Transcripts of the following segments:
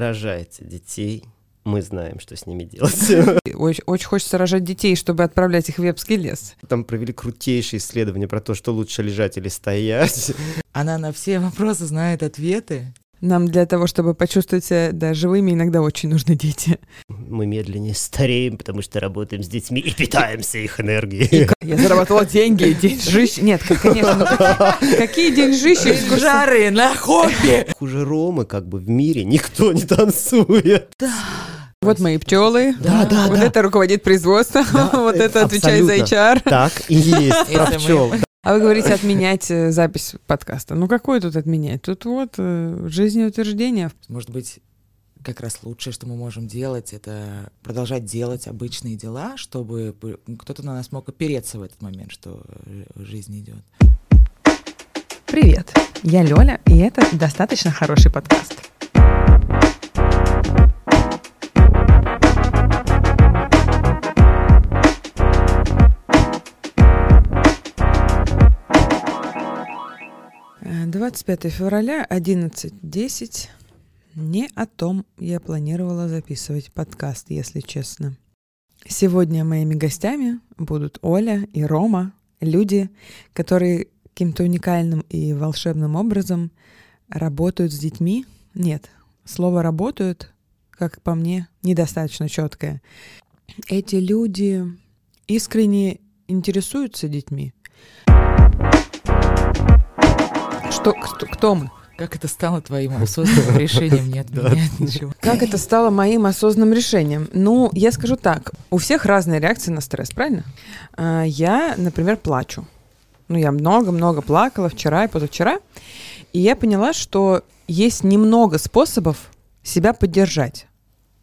рожаете детей, мы знаем, что с ними делать. Очень, очень хочется рожать детей, чтобы отправлять их в Вепский лес. Там провели крутейшие исследования про то, что лучше лежать или стоять. Она на все вопросы знает ответы. Нам для того, чтобы почувствовать себя да, живыми, иногда очень нужны дети. Мы медленнее стареем, потому что работаем с детьми и питаемся их энергией. Я заработала деньги, деньжищ. Нет, конечно. ну какие- Какие деньжищи? Жары на хобби! Хуже Ромы как бы в мире никто не танцует. Вот мои пчелы. Да, да, Вот да. это руководит производством. Вот это отвечает за. HR. Так и есть, про пчел. А вы говорите отменять э, запись подкаста. Ну какое тут отменять? Тут вот э, жизнеутверждение. Может быть, как раз лучшее, что мы можем делать, это продолжать делать обычные дела, чтобы кто-то на нас мог опереться в этот момент, что э, жизнь идет. Привет, я Лёля, и это достаточно хороший подкаст. 25 февраля, 11.10. Не о том я планировала записывать подкаст, если честно. Сегодня моими гостями будут Оля и Рома, люди, которые каким-то уникальным и волшебным образом работают с детьми. Нет, слово «работают», как по мне, недостаточно четкое. Эти люди искренне интересуются детьми. Что, кто, кто мы? Как это стало твоим осознанным решением не отменять ничего? Как это стало моим осознанным решением? Ну, я скажу так, у всех разные реакции на стресс, правильно? А, Я, например, плачу. Ну, я много-много плакала вчера и позавчера, и я поняла, что есть немного способов себя поддержать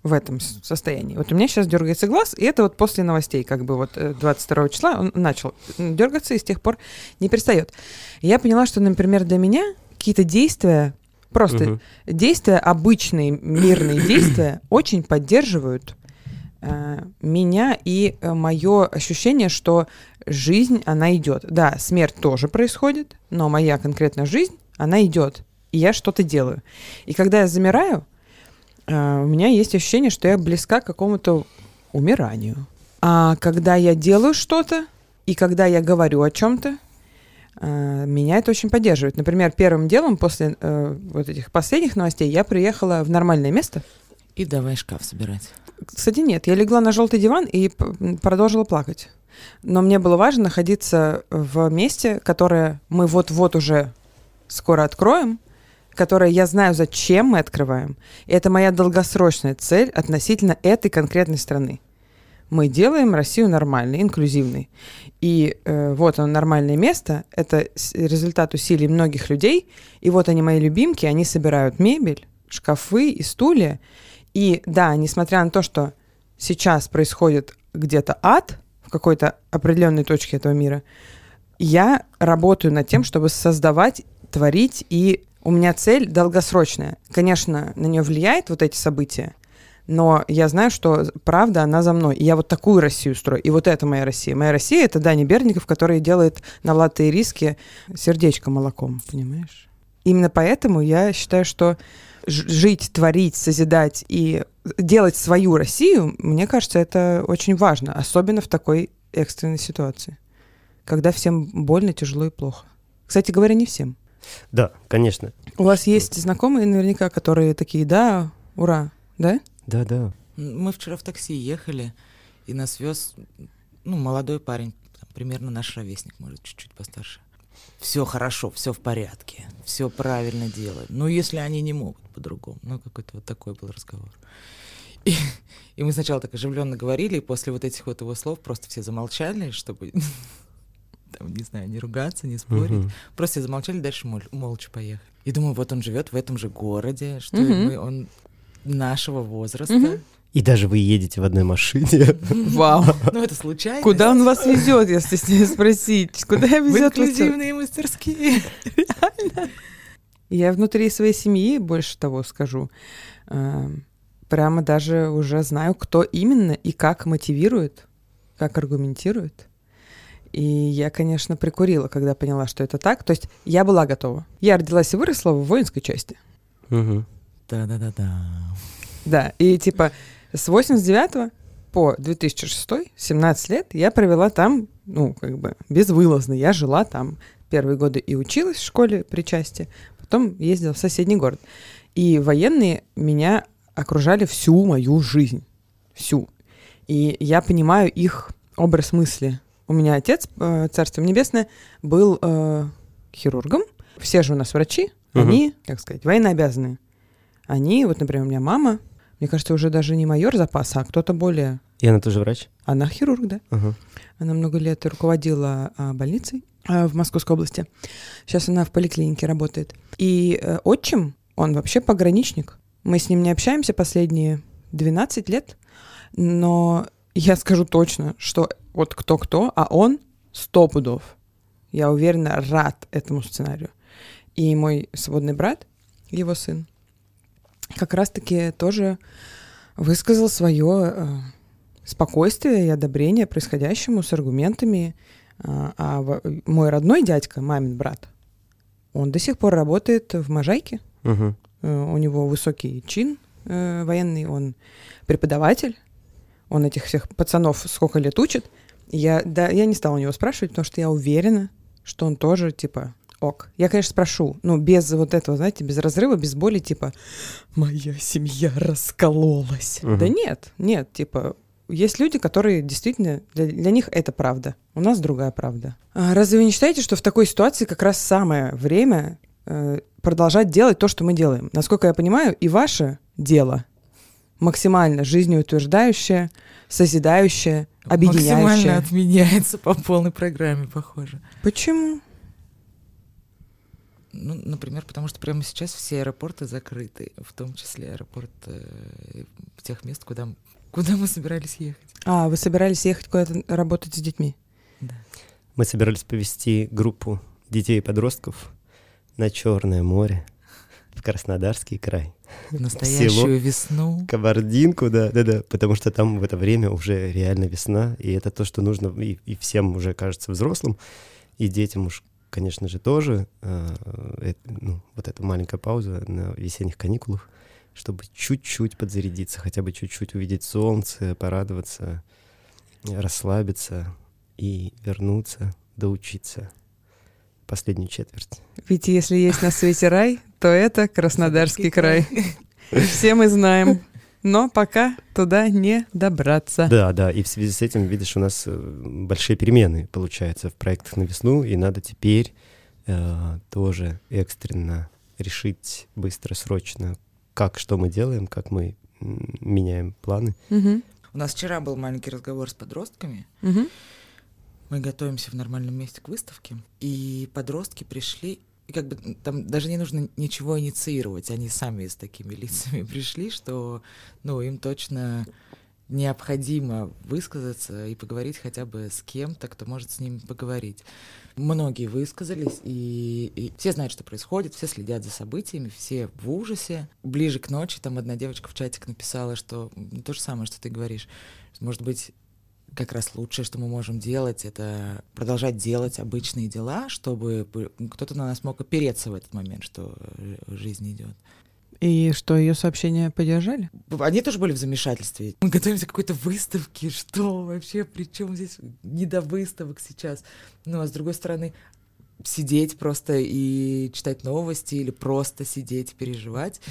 в этом состоянии. Вот у меня сейчас дергается глаз, и это вот после новостей, как бы вот э, 22 числа он начал дергаться и с тех пор не перестает. Я поняла, что, например, для меня какие-то действия, просто Мгм. действия, обычные мирные действия, очень поддерживают э, меня и мое ощущение, что жизнь, она идет. Да, смерть тоже происходит, но моя конкретная жизнь, она идет. И я что-то делаю. И когда я замираю, э, у меня есть ощущение, что я близка к какому-то умиранию. А когда я делаю что-то, и когда я говорю о чем-то, э, меня это очень поддерживает. Например, первым делом после э, вот этих последних новостей я приехала в нормальное место. И давай шкаф собирать. Кстати, нет, я легла на желтый диван и продолжила плакать. Но мне было важно находиться в месте, которое мы вот-вот уже скоро откроем, которое я знаю, зачем мы открываем. И это моя долгосрочная цель относительно этой конкретной страны. Мы делаем Россию нормальной, инклюзивной. И э, вот оно, нормальное место. Это результат усилий многих людей. И вот они, мои любимки, они собирают мебель, шкафы и стулья. И да, несмотря на то, что сейчас происходит где-то ад в какой-то определенной точке этого мира, я работаю над тем, чтобы создавать, творить, и у меня цель долгосрочная. Конечно, на нее влияет вот эти события, но я знаю, что правда, она за мной. И я вот такую Россию строю. И вот это моя Россия. Моя Россия — это Дани Берников, который делает на Влад и риски сердечко молоком, понимаешь? Именно поэтому я считаю, что жить, творить, созидать и делать свою Россию, мне кажется, это очень важно, особенно в такой экстренной ситуации, когда всем больно, тяжело и плохо. Кстати говоря, не всем. Да, конечно. У вас есть знакомые наверняка, которые такие, да, ура, да? Да, да. Мы вчера в такси ехали, и нас вез ну, молодой парень, там, примерно наш ровесник, может, чуть-чуть постарше. Все хорошо, все в порядке, все правильно делают. Ну, если они не могут по-другому. Ну, какой-то вот такой был разговор. И, и мы сначала так оживленно говорили, и после вот этих вот его слов просто все замолчали, чтобы, там, не знаю, не ругаться, не спорить. Мгм. Просто замолчали, дальше мол- молча поехали. И думаю, вот он живет в этом же городе, что Мгм. мы, он нашего возраста. Мгм. И даже вы едете в одной машине. Вау. Ну, это случайно. Куда он вас везет, если с ней спросить? Куда В везет вас? инклюзивные мастерские. Я внутри своей семьи, больше того скажу, э, прямо даже уже знаю, кто именно и как мотивирует, как аргументирует. И я, конечно, прикурила, когда поняла, что это так. То есть я была готова. Я родилась и выросла в воинской части. Мгм. Да-да-да-да. Да, и типа с 89 по 2006, 17 лет, я провела там, ну, как бы, безвылазно. Я жила там первые годы и училась в школе при части, потом ездила в соседний город. И военные меня окружали всю мою жизнь. Всю. И я понимаю их образ мысли. У меня отец, э, Царство Небесное, был э, хирургом. Все же у нас врачи, Мгм. они, как сказать, военнообязанные. Они, вот, например, у меня мама, мне кажется, уже даже не майор запаса, а кто-то более... И она тоже врач? Она хирург, да. Ага. Она много лет руководила а, больницей а, в Московской области. Сейчас она в поликлинике работает. И э, отчим, он вообще пограничник. Мы с ним не общаемся последние 12 лет, но я скажу точно, что вот кто-кто, а он сто пудов. Я уверена, рад этому сценарию. И мой сводный брат, его сын, как раз-таки тоже высказал свое э, спокойствие и одобрение происходящему с аргументами. А, а во- мой родной дядька, мамин брат, он до сих пор работает в Можайке. Мгм. Э, У него высокий чин э, военный, он преподаватель. Он этих всех пацанов сколько лет учит. Я, да, я не стала у него спрашивать, потому что я уверена, что он тоже, типа, ок. Я, конечно, спрошу, ну, без вот этого, знаете, без разрыва, без боли, типа, моя семья раскололась. Мгм. Да нет, нет, типа, есть люди, которые действительно, для, для них это правда. У нас другая правда. А разве вы не считаете, что в такой ситуации как раз самое время э, продолжать делать то, что мы делаем? Насколько я понимаю, и ваше дело максимально жизнеутверждающее, созидающее, Максимально объединяющее. отменяется по полной программе, похоже. Почему? Ну, например, потому что прямо сейчас все аэропорты закрыты, в том числе аэропорт э, тех мест, куда, куда мы собирались ехать. А, вы собирались ехать куда-то работать с детьми? Мы собирались повести группу детей и подростков на Черное море в Краснодарский край. В настоящую весну. Кабардинку, да, да, да, потому что там в это время уже реально весна, и это то, что нужно и, и всем уже кажется взрослым, и детям уж, конечно же, тоже. э, э, ну, вот эта маленькая пауза на весенних каникулах, чтобы чуть-чуть подзарядиться, хотя бы чуть-чуть увидеть солнце, порадоваться, расслабиться и вернуться, доучиться последнюю четверть. Ведь если есть на свете рай, то это Краснодарский край. Все мы знаем. Но пока туда не добраться. Да, да, и в связи с этим, видишь, у нас э, большие перемены, получается, в проектах на весну, и надо теперь э, тоже экстренно решить быстро, срочно, как, что мы делаем, как мы меняем планы. Мгм. У нас вчера был маленький разговор с подростками. Мгм. Мы готовимся в нормальном месте к выставке, и подростки пришли, и как бы там даже не нужно ничего инициировать, они сами с такими лицами пришли, что, ну, им точно необходимо высказаться и поговорить хотя бы с кем-то, кто может с ними поговорить. Многие высказались, и, и все знают, что происходит, все следят за событиями, все в ужасе. Ближе к ночи там одна девочка в чатик написала, что м, то же самое, что ты говоришь. Может быть, как раз лучшее, что мы можем делать, это продолжать делать обычные дела, чтобы кто-то на нас мог опереться в этот момент, что э, жизнь идет. И что, ее сообщения поддержали? Они тоже были в замешательстве. Мы готовимся к какой-то выставке, что вообще, при чем здесь не до выставок сейчас. Ну, а с другой стороны, сидеть просто и читать новости или просто сидеть и переживать,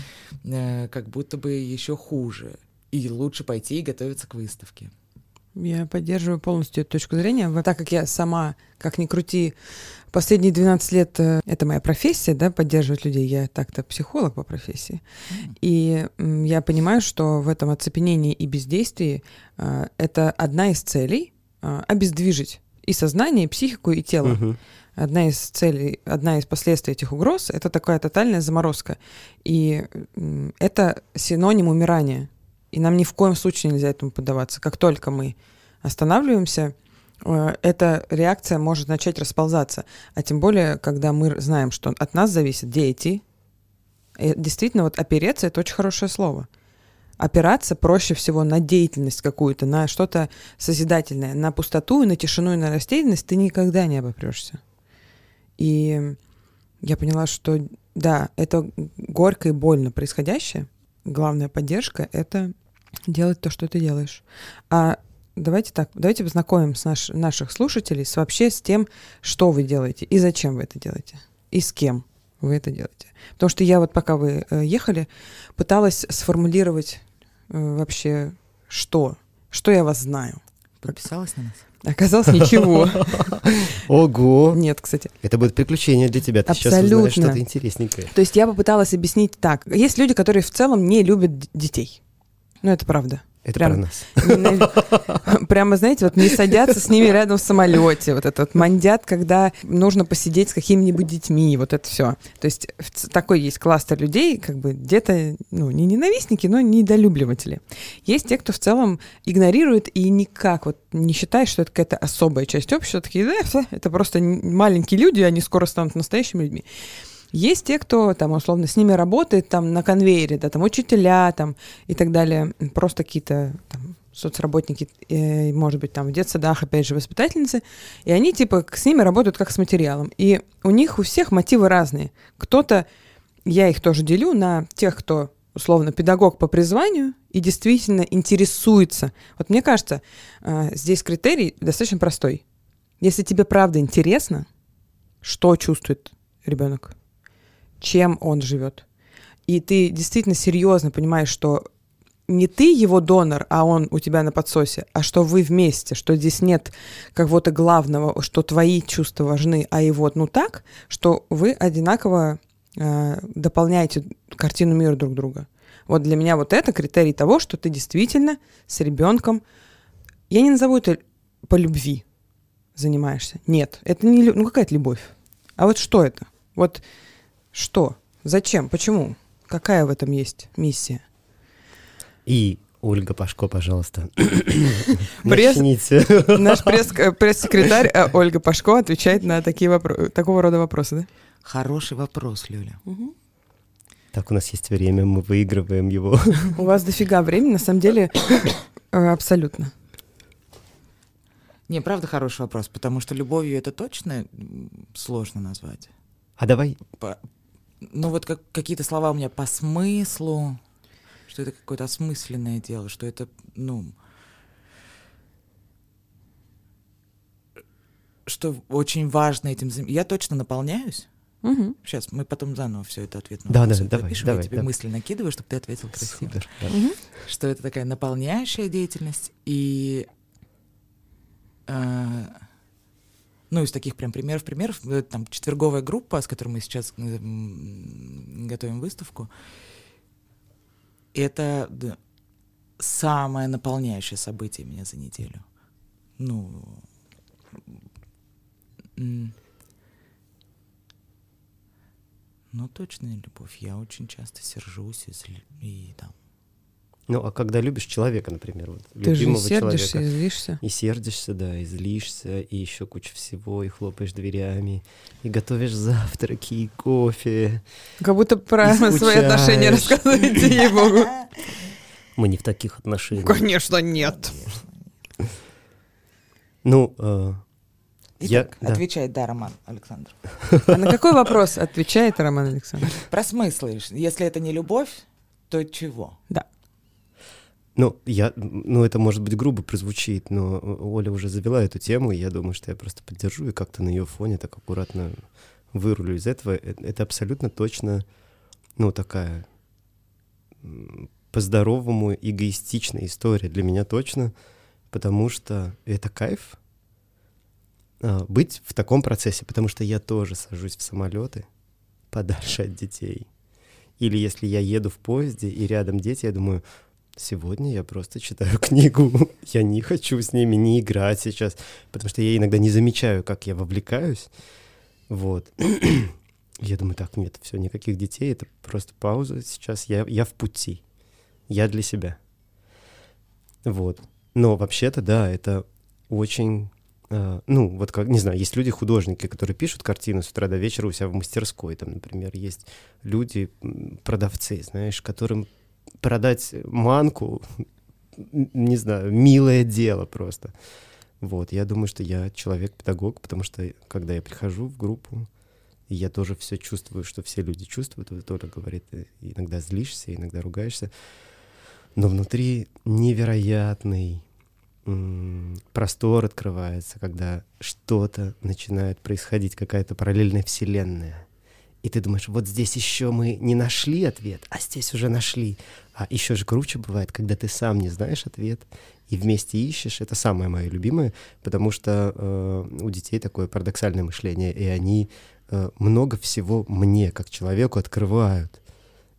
э, как будто бы еще хуже. И лучше пойти и готовиться к выставке. Я поддерживаю полностью эту точку зрения. Так как я сама, как ни крути, последние 12 лет э, это моя профессия, да, поддерживать людей. Я так-то психолог по профессии. И я понимаю, что в этом оцепенении и бездействии э, это одна из целей э, обездвижить и сознание, и психику, и тело. Мгм. Одна из целей, одна из последствий этих угроз — это такая тотальная заморозка. И это синоним умирания. И нам ни в коем случае нельзя этому поддаваться. Как только мы останавливаемся, э, эта реакция может начать расползаться. А тем более, когда мы знаем, что от нас зависят дети. И действительно, вот опереться — это очень хорошее слово. Опираться проще всего на деятельность какую-то, на что-то созидательное. На пустоту, и на тишину и на растерянность ты никогда не обопрешься. И я поняла, что да, это горько и больно происходящее. Главная поддержка — это делать то, что ты делаешь. А давайте так, давайте познакомим с наш, наших слушателей с вообще с тем, что вы делаете и зачем вы это делаете, и с кем вы это делаете. Потому что я вот пока вы э, ехали, пыталась сформулировать э, вообще что, что я вас знаю. Подписалась на нас? Оказалось, ничего. Ого! Нет, кстати. Это будет приключение для тебя. Ты сейчас Абсолютно. узнаешь что-то интересненькое. То есть я попыталась объяснить так. Есть люди, которые в целом не любят детей. Ну, это правда. Это Прям про нас. Ненави- Прямо, знаете, вот не садятся с ними рядом в самолете, вот это вот мандят, когда нужно посидеть с какими-нибудь детьми, вот это все. То есть такой есть кластер людей, как бы где-то, ну, не ненавистники, но недолюбливатели. Есть те, кто в целом игнорирует и никак вот не считает, что это какая-то особая часть общества, такие, да, это просто маленькие люди, они скоро станут настоящими людьми. Есть те, кто там условно с ними работает там на конвейере, да, там учителя там и так далее, просто какие-то там, соцработники, э, может быть, там в детсадах, опять же, воспитательницы, и они типа с ними работают как с материалом. И у них у всех мотивы разные. Кто-то, я их тоже делю на тех, кто условно педагог по призванию и действительно интересуется. Вот мне кажется, э, здесь критерий достаточно простой. Если тебе правда интересно, что чувствует ребенок, чем он живет, и ты действительно серьезно понимаешь, что не ты его донор, а он у тебя на подсосе, а что вы вместе, что здесь нет кого-то главного, что твои чувства важны, а его ну так, что вы одинаково э, дополняете картину мира друг друга. Вот для меня вот это критерий того, что ты действительно с ребенком, я не назову это по любви занимаешься. Нет, это не ну какая-то любовь. А вот что это? Вот что? Зачем? Почему? Какая в этом есть миссия? И Ольга Пашко, пожалуйста. Пресс- Начните. Наш пресс- э, пресс-секретарь э, Ольга Пашко отвечает на такие вопро- такого рода вопросы, Хороший вопрос, Люля. да? Так, у нас есть время, мы выигрываем его. У вас дофига времени, на самом деле, э, абсолютно. Не, правда хороший вопрос, потому что любовью это точно сложно назвать. А давай, По- ну вот как, какие-то слова у меня по смыслу, что это какое-то осмысленное дело, что это, ну, что очень важно этим зам- Я точно наполняюсь. Мгм. Сейчас мы потом заново все это ответ на Да, да, давай, запишем, давай, я тебе давай. мысли накидываю, чтобы ты ответил красиво. супер. да. Что это такая наполняющая деятельность и э, ну, из таких прям примеров, примеров, э, там, четверговая группа, с которой мы сейчас э, готовим выставку, это самое наполняющее событие меня за неделю. Ну, ну, точно не любовь. Я очень часто сержусь и, и там Ну, а когда любишь человека, например, вот, Ты же и любимого сердишься, и человека, злишься. и сердишься, да, и злишься, и еще куча всего, и хлопаешь дверями, и готовишь завтраки, и кофе. Как будто про И свои отношения рассказываете, ей-богу. Мы не в таких отношениях. Конечно, нет. Ну, э, я... Итак, да. отвечает, да, Роман Александр. А на какой вопрос отвечает Роман Александрович? Про смыслы. Если это не любовь, то чего? Ну, я, ну, это, может быть, грубо прозвучит, но Оля уже завела эту тему, и я думаю, что я просто поддержу и как-то на ее фоне так аккуратно вырулю из этого. Э- Это абсолютно точно, ну, такая по-здоровому эгоистичная история для меня точно, потому что это кайф а, быть в таком процессе, потому что я тоже сажусь в самолеты подальше от детей. Или если я еду в поезде и рядом дети, я думаю, сегодня я просто читаю книгу. Я не хочу с ними не играть сейчас, потому что я иногда не замечаю, как я вовлекаюсь. Вот. Я думаю, так, нет, все, никаких детей, это просто пауза. Сейчас я, я в пути. Я для себя. Вот. Но вообще-то, да, это очень... э, ну, вот как, не знаю, есть люди, художники, которые пишут картину с утра до вечера у себя в мастерской. Там, например, есть люди, м, продавцы, знаешь, которым продать манку, не знаю, милое дело просто. Вот, я думаю, что я человек-педагог, потому что когда я прихожу в группу, я тоже все чувствую, что все люди чувствуют. Вот Толя говорит, иногда злишься, иногда ругаешься. Но внутри невероятный простор открывается, когда что-то начинает происходить, какая-то параллельная вселенная. И ты думаешь, вот здесь еще мы не нашли ответ, а здесь уже нашли. А еще же круче бывает, когда ты сам не знаешь ответ и вместе ищешь. Это самое мое любимое, потому что э, у детей такое парадоксальное мышление, и они э, много всего мне, как человеку, открывают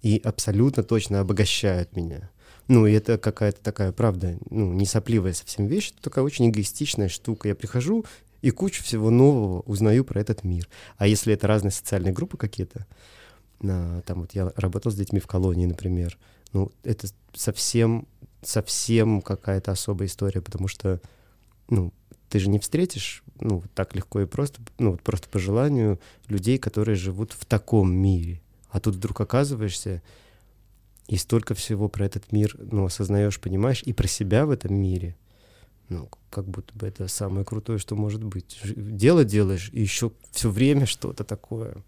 и абсолютно точно обогащают меня. Ну, и это какая-то такая, правда, ну, не сопливая совсем вещь, это такая очень эгоистичная штука. Я прихожу и кучу всего нового узнаю про этот мир. А если это разные социальные группы какие-то, там вот я работал с детьми в колонии, например, ну, это совсем, совсем какая-то особая история, потому что, ну, ты же не встретишь, ну, так легко и просто, ну, вот просто по желанию людей, которые живут в таком мире. А тут вдруг оказываешься, и столько всего про этот мир, ну, осознаешь, понимаешь, и про себя в этом мире — ну, как будто бы это самое крутое, что может быть. Дело делаешь, и еще все время что-то такое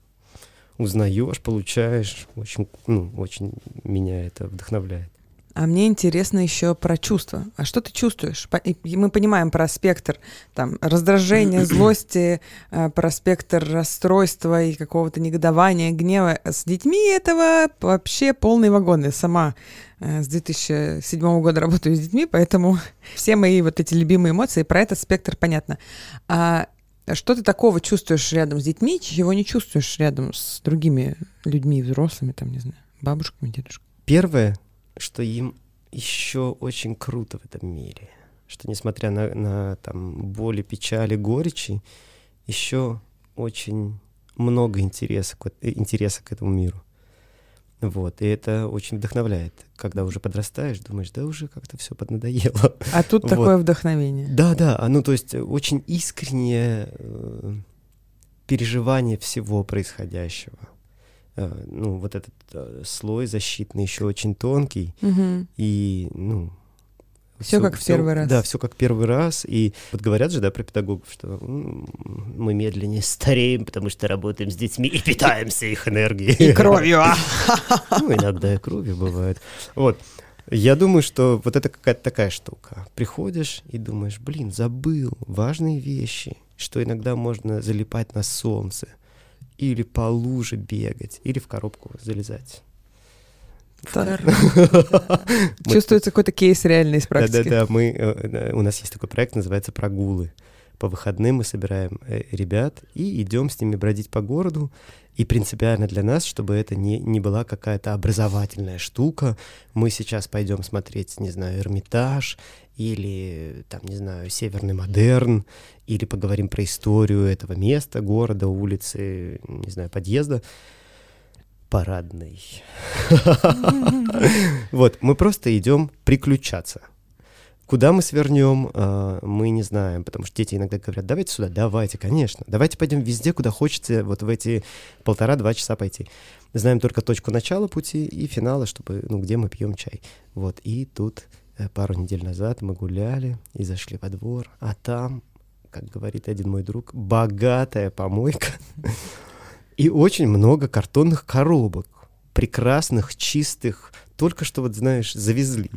узнаешь, получаешь. Очень, ну, очень меня это вдохновляет. А мне интересно еще про чувства. А что ты чувствуешь? Мы понимаем про спектр там, раздражения, злости, э, про спектр расстройства и какого-то негодования, гнева. С детьми этого вообще полный вагон. Я сама э, с 2007 года работаю с детьми, поэтому все мои вот эти любимые эмоции, про этот спектр понятно. А что ты такого чувствуешь рядом с детьми, чего не чувствуешь рядом с другими людьми, взрослыми, там, не знаю, бабушками, дедушками? Первое, что им еще очень круто в этом мире, что несмотря на, на там, боли, печали, горечи, еще очень много интереса, интереса к этому миру. Вот, и это очень вдохновляет. Когда уже подрастаешь, думаешь, да уже как-то все поднадоело. А тут вот. такое вдохновение. Да, да, а ну то есть очень искреннее э, переживание всего происходящего. Э, ну, вот этот э, слой защитный еще очень тонкий, угу. и, ну, все как в первый раз. Да, все как первый раз. И вот говорят же, да, про педагогов, что мы медленнее стареем, потому что работаем с детьми и питаемся их энергией. И кровью. А. Ну, иногда и кровью бывает. Вот. Я думаю, что вот это какая-то такая штука. Приходишь и думаешь, блин, забыл важные вещи, что иногда можно залипать на солнце, или по луже бегать, или в коробку залезать. Чувствуется какой-то кейс реальный из практики. Да-да-да, мы, э, у нас есть такой проект, называется «Прогулы». По выходным мы собираем э, ребят и идем с ними бродить по городу. И принципиально для нас, чтобы это не, не была какая-то образовательная штука, мы сейчас пойдем смотреть, не знаю, Эрмитаж или, там, не знаю, Северный модерн, или поговорим про историю этого места, города, улицы, не знаю, подъезда парадный. Вот, мы просто идем приключаться. Куда мы свернем, а, мы не знаем, потому что дети иногда говорят, давайте сюда, давайте, конечно, давайте пойдем везде, куда хочется, вот в эти полтора-два часа пойти. Знаем только точку начала пути и финала, чтобы, ну, где мы пьем чай. Вот, и тут э, пару недель назад мы гуляли и зашли во двор, а там, как говорит один мой друг, богатая помойка и очень много картонных коробок, прекрасных, чистых, только что, вот знаешь, завезли.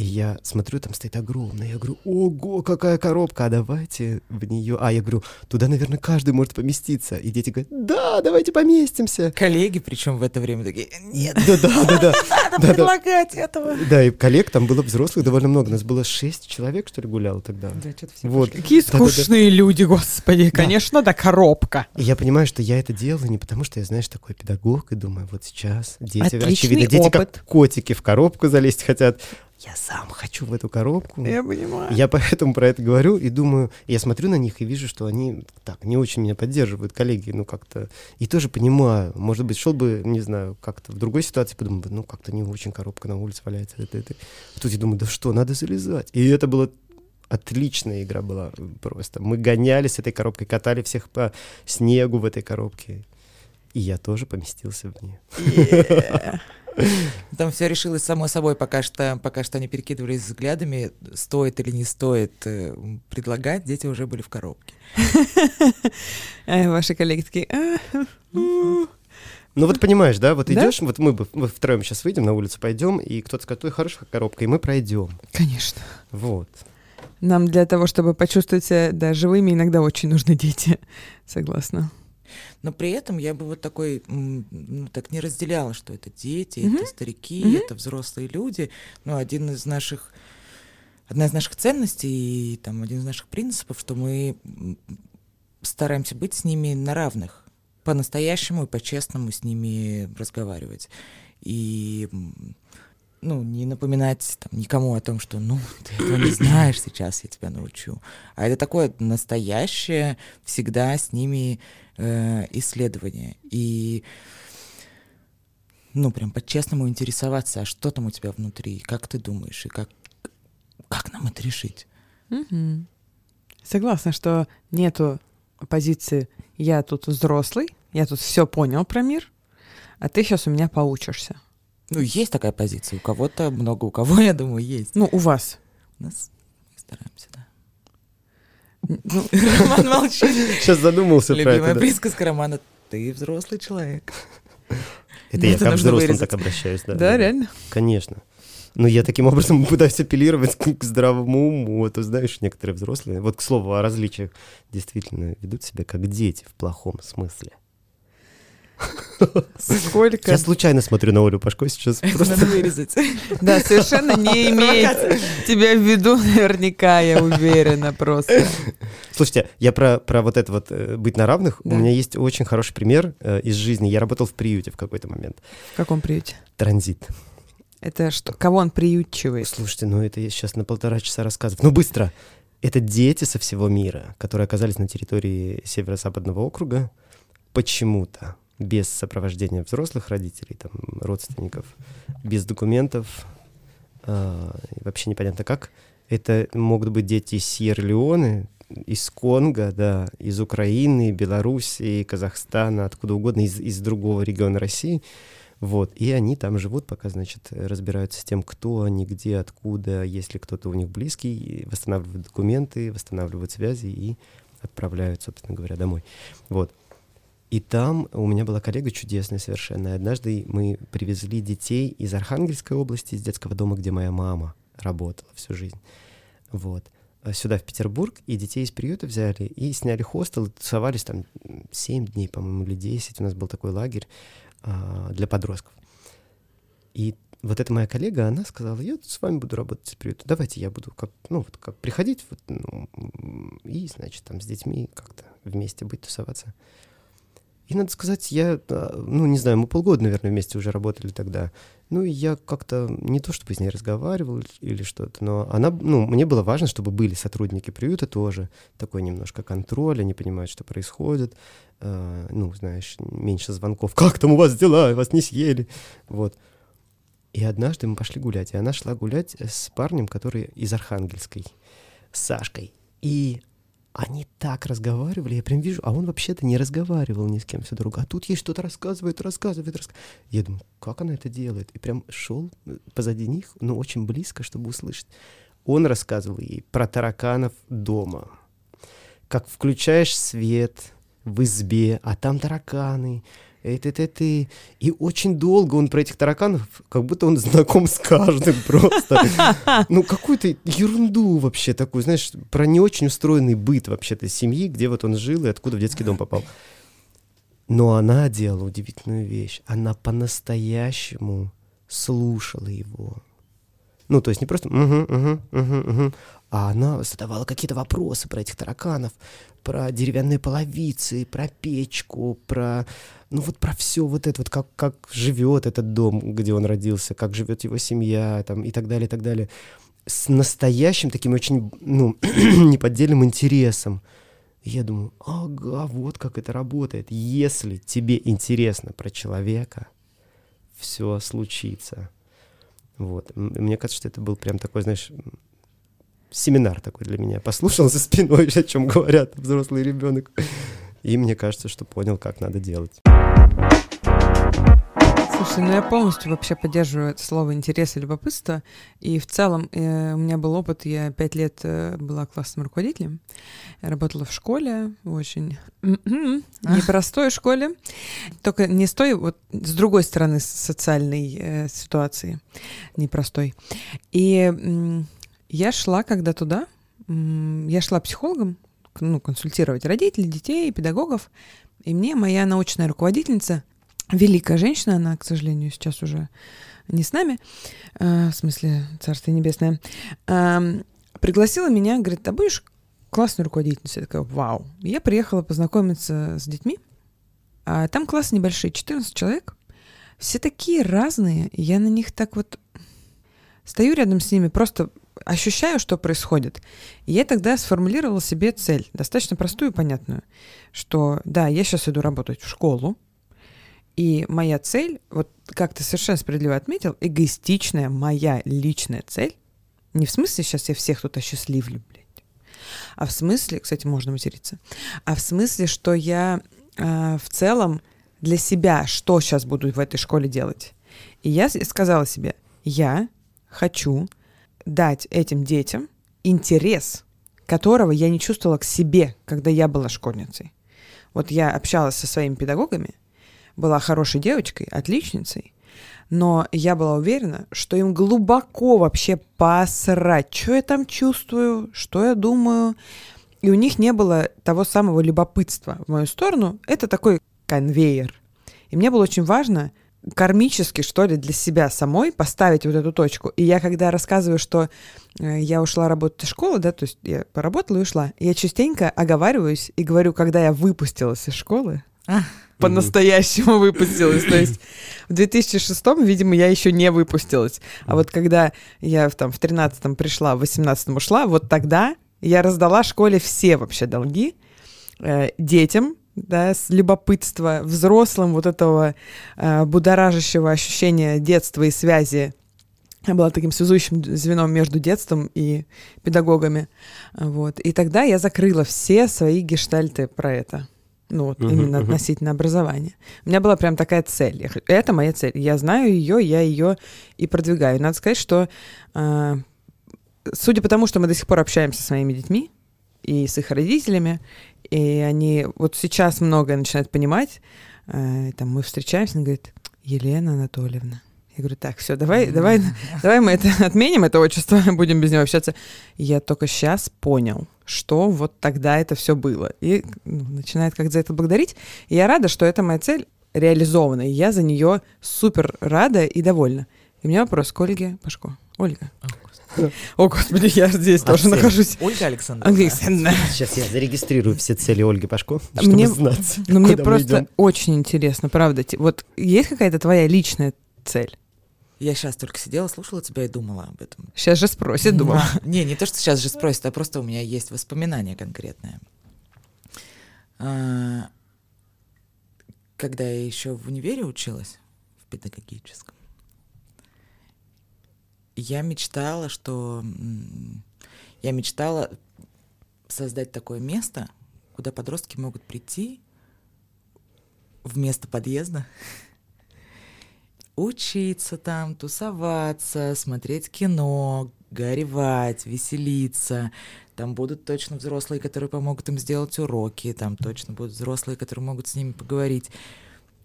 И я смотрю, там стоит огромная. Я говорю, ого, какая коробка, а давайте в нее. А я говорю, туда, наверное, каждый может поместиться. И дети говорят, да, давайте поместимся. Коллеги, причем в это время такие, нет. Да, да, да, да. Надо предлагать этого. Да, и коллег там было взрослых довольно много. У нас было шесть человек, что ли, гуляло тогда. Да, что-то все вот. Какие скучные люди, господи. Конечно, да, коробка. И я понимаю, что я это делаю не потому, что я, знаешь, такой педагог, и думаю, вот сейчас дети, очевидно, дети как котики в коробку залезть хотят, я сам хочу в эту коробку. Я понимаю. Я поэтому про это говорю и думаю, я смотрю на них и вижу, что они так не очень меня поддерживают, коллеги, ну как-то. И тоже понимаю, может быть, шел бы, не знаю, как-то в другой ситуации, подумал бы, ну как-то не очень коробка на улице валяется. Это, это. А тут я думаю, да что, надо залезать. И это было отличная игра была просто. Мы гонялись с этой коробкой, катали всех по снегу в этой коробке. И я тоже поместился в ней. Yeah. Там все решилось само собой, пока что, пока что они перекидывались взглядами, стоит или не стоит э, предлагать, дети уже были в коробке. А Ваши коллеги такие... «А, Ну вот понимаешь, да, вот Да? идешь, вот мы бы мы втроем сейчас выйдем на улицу, пойдем, и кто-то скажет, ой, хорошая коробка, и мы пройдем. Конечно. Вот. Нам для того, чтобы почувствовать себя да, живыми, иногда очень нужны дети. Согласна. Но при этом я бы вот такой, ну, так не разделяла, что это дети, Мгм. это старики, Мгм. это взрослые люди. Но один из наших, одна из наших ценностей и там один из наших принципов, что мы стараемся быть с ними на равных, по-настоящему и по-честному с ними разговаривать. И ну, не напоминать там, никому о том, что, ну, ты этого не знаешь, сейчас я тебя научу. А это такое настоящее, всегда с ними э, исследование. И, ну, прям по-честному интересоваться, а что там у тебя внутри, как ты думаешь, и как, как нам это решить? Мгм. Согласна, что нету позиции «я тут взрослый, я тут все понял про мир, а ты сейчас у меня поучишься». Ну, есть такая позиция. У кого-то много, у кого, я думаю, есть. Ну, у вас. У нас мы стараемся, да. Ну, Роман молчит. Сейчас задумался про Любимая это. да. присказка Романа. Ты взрослый человек. Это я как взрослым так обращаюсь, да. да, реально. Конечно. Но я таким образом пытаюсь апеллировать к здравому уму. Вот, ты знаешь, некоторые взрослые, вот к слову о различиях, действительно ведут себя как дети в плохом смысле. Сколько... Я случайно смотрю на Олю Пашко сейчас. Просто надо вырезать. Да, совершенно не имеет тебя в виду наверняка, я уверена просто. Слушайте, я про, про вот это вот э, быть на равных. Да. У меня есть очень хороший пример э, из жизни. Я работал в приюте в какой-то момент. В каком приюте? Транзит. Это что? Кого он приютчивает? Слушайте, ну это я сейчас на полтора часа рассказываю. Ну быстро. Это дети со всего мира, которые оказались на территории северо-западного округа почему-то без сопровождения взрослых родителей, там, родственников, без документов, и вообще непонятно как. Это могут быть дети из Сьерра-Леоне, из Конго, да, из Украины, Белоруссии, Казахстана, откуда угодно, из, из другого региона России. Вот, и они там живут, пока, значит, разбираются с тем, кто они, где, откуда, если кто-то у них близкий, восстанавливают документы, восстанавливают связи и отправляют, собственно говоря, домой. Вот. И там у меня была коллега чудесная совершенно. Однажды мы привезли детей из Архангельской области, из детского дома, где моя мама работала всю жизнь. Вот. А Сюда, в Петербург, и детей из приюта взяли, и сняли хостел, и тусовались там 7 дней, по-моему, или 10. У нас был такой лагерь а, для подростков. И вот эта моя коллега, она сказала, я с вами буду работать из приюта, давайте я буду как, ну, вот как приходить, вот, ну, и, значит, там с детьми как-то вместе быть, тусоваться. И надо сказать, я, а, ну, не знаю, мы полгода, наверное, вместе уже работали тогда. Ну, я как-то не то чтобы с ней разговаривал или- что-то, но она, ну, мне было важно, чтобы были сотрудники приюта тоже. Такой немножко контроль, они понимают, что происходит. А, ну, знаешь, меньше звонков. Как там у вас дела? Вас не съели? Вот. И однажды мы пошли гулять, и она шла гулять с парнем, который из Архангельской, с Сашкой. И они так разговаривали, я прям вижу, а он вообще-то не разговаривал ни с кем всю дорогу. А тут ей что-то рассказывает, рассказывает, рассказывает. Я думаю, как она это делает? И прям шел позади них, ну, очень близко, чтобы услышать. Он рассказывал ей про тараканов дома. Как включаешь свет в избе, а там тараканы, это ты ты И очень долго он про этих тараканов, как будто он знаком с каждым просто. Ну, какую-то ерунду вообще такую, знаешь, про не очень устроенный быт вообще-то семьи, где вот он жил и откуда в детский дом попал. Но она делала удивительную вещь. Она по-настоящему слушала его. Ну, то есть не просто «Мгм, мгм, мгм, мгм», а она задавала какие-то вопросы про этих тараканов, про деревянные половицы, про печку, про, ну вот про все вот это вот, как, как живет этот дом, где он родился, как живет его семья, там, и так далее, и так далее. С настоящим таким очень, ну, неподдельным интересом. Я думаю, ага, вот как это работает. Если тебе интересно про человека, все случится. Вот. Мне кажется, что это был прям такой, знаешь, семинар такой для меня. Послушал за спиной, о чем говорят взрослый ребенок. И мне кажется, что понял, как надо делать. Слушай, ну я полностью вообще поддерживаю это слово интерес и любопытство. И в целом э, у меня был опыт, я пять лет э, была классным руководителем. Я работала в школе, очень непростой школе, только не с той, вот с другой стороны социальной э, ситуации непростой. И э, я шла когда туда, я шла психологом, ну, консультировать родителей, детей, педагогов, и мне моя научная руководительница великая женщина, она, к сожалению, сейчас уже не с нами, э, в смысле, Царствие Небесное, э, пригласила меня, говорит, а будешь классной руководительницей? Я такая, вау. Я приехала познакомиться с детьми, а там классы небольшие, 14 человек, все такие разные, я на них так вот стою рядом с ними, просто ощущаю, что происходит. И я тогда сформулировала себе цель, достаточно простую и понятную, что да, я сейчас иду работать в школу, и моя цель, вот как ты совершенно справедливо отметил, эгоистичная моя личная цель, не в смысле сейчас я всех тут осчастливлю, блядь, а в смысле, кстати, можно материться, а в смысле, что я э, в целом для себя что сейчас буду в этой школе делать. И я сказала себе, я хочу дать этим детям интерес, которого я не чувствовала к себе, когда я была школьницей. Вот я общалась со своими педагогами, была хорошей девочкой, отличницей, но я была уверена, что им глубоко вообще посрать, что я там чувствую, что я думаю. И у них не было того самого любопытства в мою сторону. Это такой конвейер. И мне было очень важно кармически, что ли, для себя самой поставить вот эту точку. И я, когда рассказываю, что э, я ушла работать из школы, да, то есть я поработала и ушла, я частенько оговариваюсь и говорю, когда я выпустилась из школы, по-настоящему выпустилась. То есть в 2006, видимо, я еще не выпустилась. А вот когда я там в 13 пришла, в 18 ушла, вот тогда я раздала школе все вообще долги э, детям, да, с любопытства, взрослым вот этого э, будоражащего ощущения детства и связи. Я была таким связующим звеном между детством и педагогами. Вот. И тогда я закрыла все свои гештальты про это. Ну, вот uh-huh, именно uh-huh. относительно образования. У меня была прям такая цель. Это моя цель. Я знаю ее, я ее и продвигаю. Надо сказать, что э, судя по тому, что мы до сих пор общаемся с моими детьми и с их родителями, и они вот сейчас многое начинают понимать, э, там мы встречаемся, он говорит, Елена Анатольевна, я говорю, так, все, давай, давай, давай мы это отменим, это отчество, будем без него общаться. я только сейчас понял, что вот тогда это все было. И ну, начинает как-то за это благодарить. И я рада, что это моя цель реализована. И я за нее супер рада и довольна. И у меня вопрос к Ольге Пашко. Ольга. О, господи, я здесь тоже нахожусь. Ольга Александровна. Сейчас я зарегистрирую все цели Ольги Пашко, чтобы мне, знать, Ну, мне просто очень интересно, правда. Вот есть какая-то твоя личная цель? Я сейчас только сидела, слушала тебя и думала об этом. Сейчас же спросит, думала. Не, не то, что сейчас же спросит, а просто у меня есть воспоминание конкретное. А, когда я еще в универе училась, в педагогическом, я мечтала, что... Я мечтала создать такое место, куда подростки могут прийти вместо подъезда учиться там, тусоваться, смотреть кино, горевать, веселиться. Там будут точно взрослые, которые помогут им сделать уроки, там точно будут взрослые, которые могут с ними поговорить.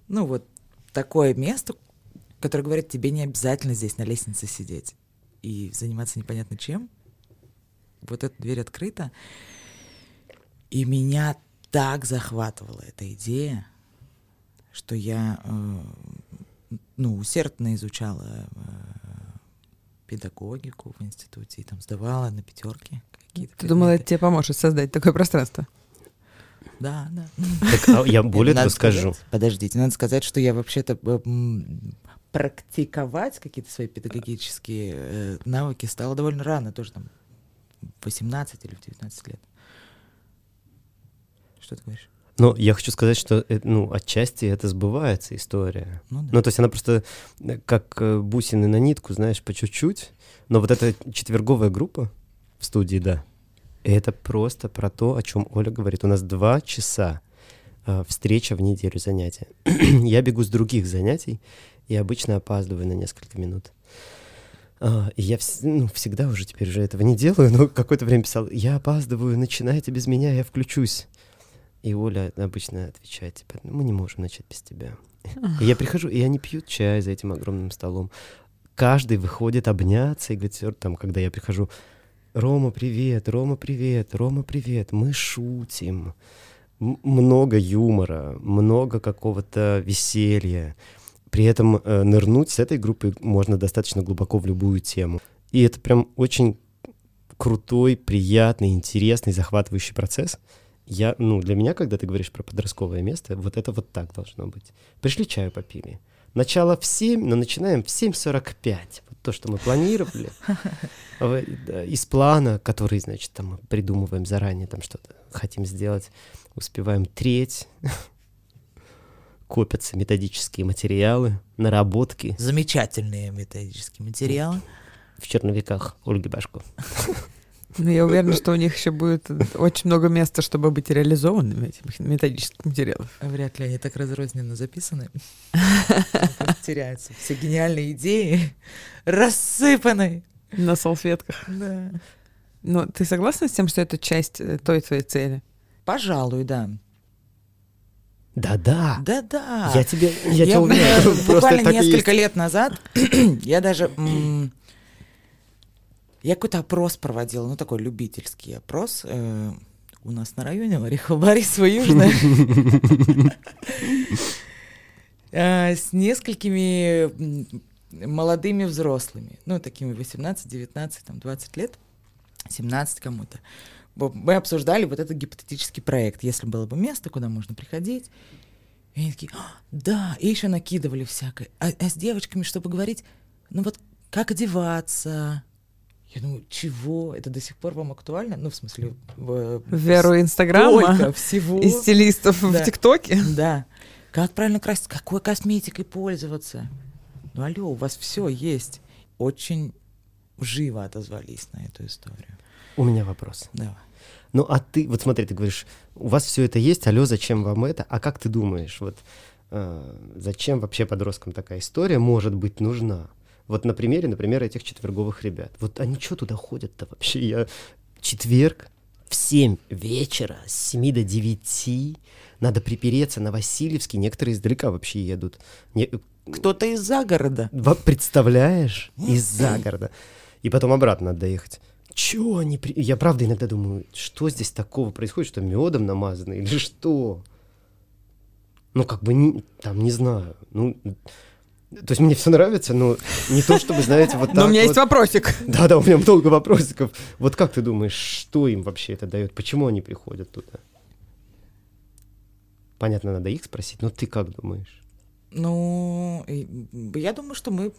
Ну вот такое место, которое говорит, тебе не обязательно здесь на лестнице сидеть и заниматься непонятно чем. Вот эта дверь открыта. И меня так захватывала эта идея, что я э, ну, усердно изучала э, педагогику в институте и там сдавала на пятерки какие-то. Ты думала, это тебе поможет создать такое пространство? Да, да. Так, а я более того скажу. Сказать, подождите, надо сказать, что я вообще-то э, практиковать какие-то свои педагогические э, навыки стала довольно рано, тоже там 18 или в 19 лет. Что ты говоришь? Но я хочу сказать, что э, ну, отчасти это сбывается история. Ну, да. ну, то есть она просто э, как э, бусины на нитку, знаешь, по чуть-чуть. Но вот эта четверговая группа в студии, да, это просто про то, о чем Оля говорит. У нас два часа встреча в неделю занятия. я бегу с других занятий, и обычно опаздываю на несколько минут. А, и я вс- ну, всегда уже теперь уже этого не делаю, но какое-то время писал, я опаздываю, начинайте без меня, я включусь. И Оля обычно отвечает, типа, «Ну, мы не можем начать без тебя. И я прихожу, и они пьют чай за этим огромным столом. Каждый выходит обняться и говорит, «Всё, там, когда я прихожу, Рома, привет, Рома, привет, Рома, привет, мы шутим. М- много юмора, много какого-то веселья. При этом э, нырнуть с этой группой можно достаточно глубоко в любую тему. И это прям очень крутой, приятный, интересный, захватывающий процесс. Я, ну, для меня, когда ты говоришь про подростковое место, вот это вот так должно быть. Пришли чаю попили. Начало в 7, но начинаем в 7.45. Вот то, что мы планировали. Из плана, который, значит, там мы придумываем заранее, там что-то хотим сделать, успеваем треть. Копятся методические материалы, наработки Замечательные методические материалы. в черновиках Ольги Башко. Но я уверена, что у них еще будет очень много места, чтобы быть реализованными этих методических материалов. Вряд ли они так разрозненно записаны. Теряются все гениальные идеи, рассыпаны. На салфетках. Да. Но ты согласна с тем, что это часть э, той твоей цели? Пожалуй, да. Да-да. Да-да. Я тебе, я, тебя Я, уверяю, э, просто буквально несколько лет назад я даже я какой-то опрос проводила, ну такой любительский опрос э, у нас на районе Орехово, Борисово, Южное. Э, С несколькими молодыми взрослыми, ну такими 18, 19, там 20 лет, 17 кому-то. Мы обсуждали вот этот гипотетический проект, если было бы место, куда можно приходить, и они такие, «А, да, и еще накидывали всякое. А, а с девочками, чтобы говорить, ну вот как одеваться? Я думаю, чего? Это до сих пор вам актуально? Ну, в смысле... В, В веру Инстаграма всего. и стилистов в Да. ТикТоке. Да. Как правильно краситься? Какой косметикой пользоваться? Ну, алло, у вас все есть. Очень живо отозвались на эту историю. У меня вопрос. Давай. Ну, а ты, вот смотри, ты говоришь, у вас все это есть, алло, зачем вам это? А как ты думаешь, вот э, зачем вообще подросткам такая история может быть нужна? Вот на примере, например, этих четверговых ребят. Вот они что туда ходят-то вообще? Я четверг в 7 вечера, с 7 до 9, надо припереться на Васильевский, некоторые издалека вообще едут. Не- Кто-то из загорода. Представляешь? Из-за города. И потом обратно надо доехать. Чё они... при- Я правда иногда думаю, что здесь такого происходит, что медом намазано или что? Ну, как бы, не, там, не знаю. Ну, то есть мне все нравится, но не то, чтобы, знаете, вот так Но у меня вот. есть вопросик. Да-да, у меня много вопросиков. Вот как ты думаешь, что им вообще это дает? Почему они приходят туда? Понятно, надо их спросить, но ты как думаешь? Ну, я думаю, что мы...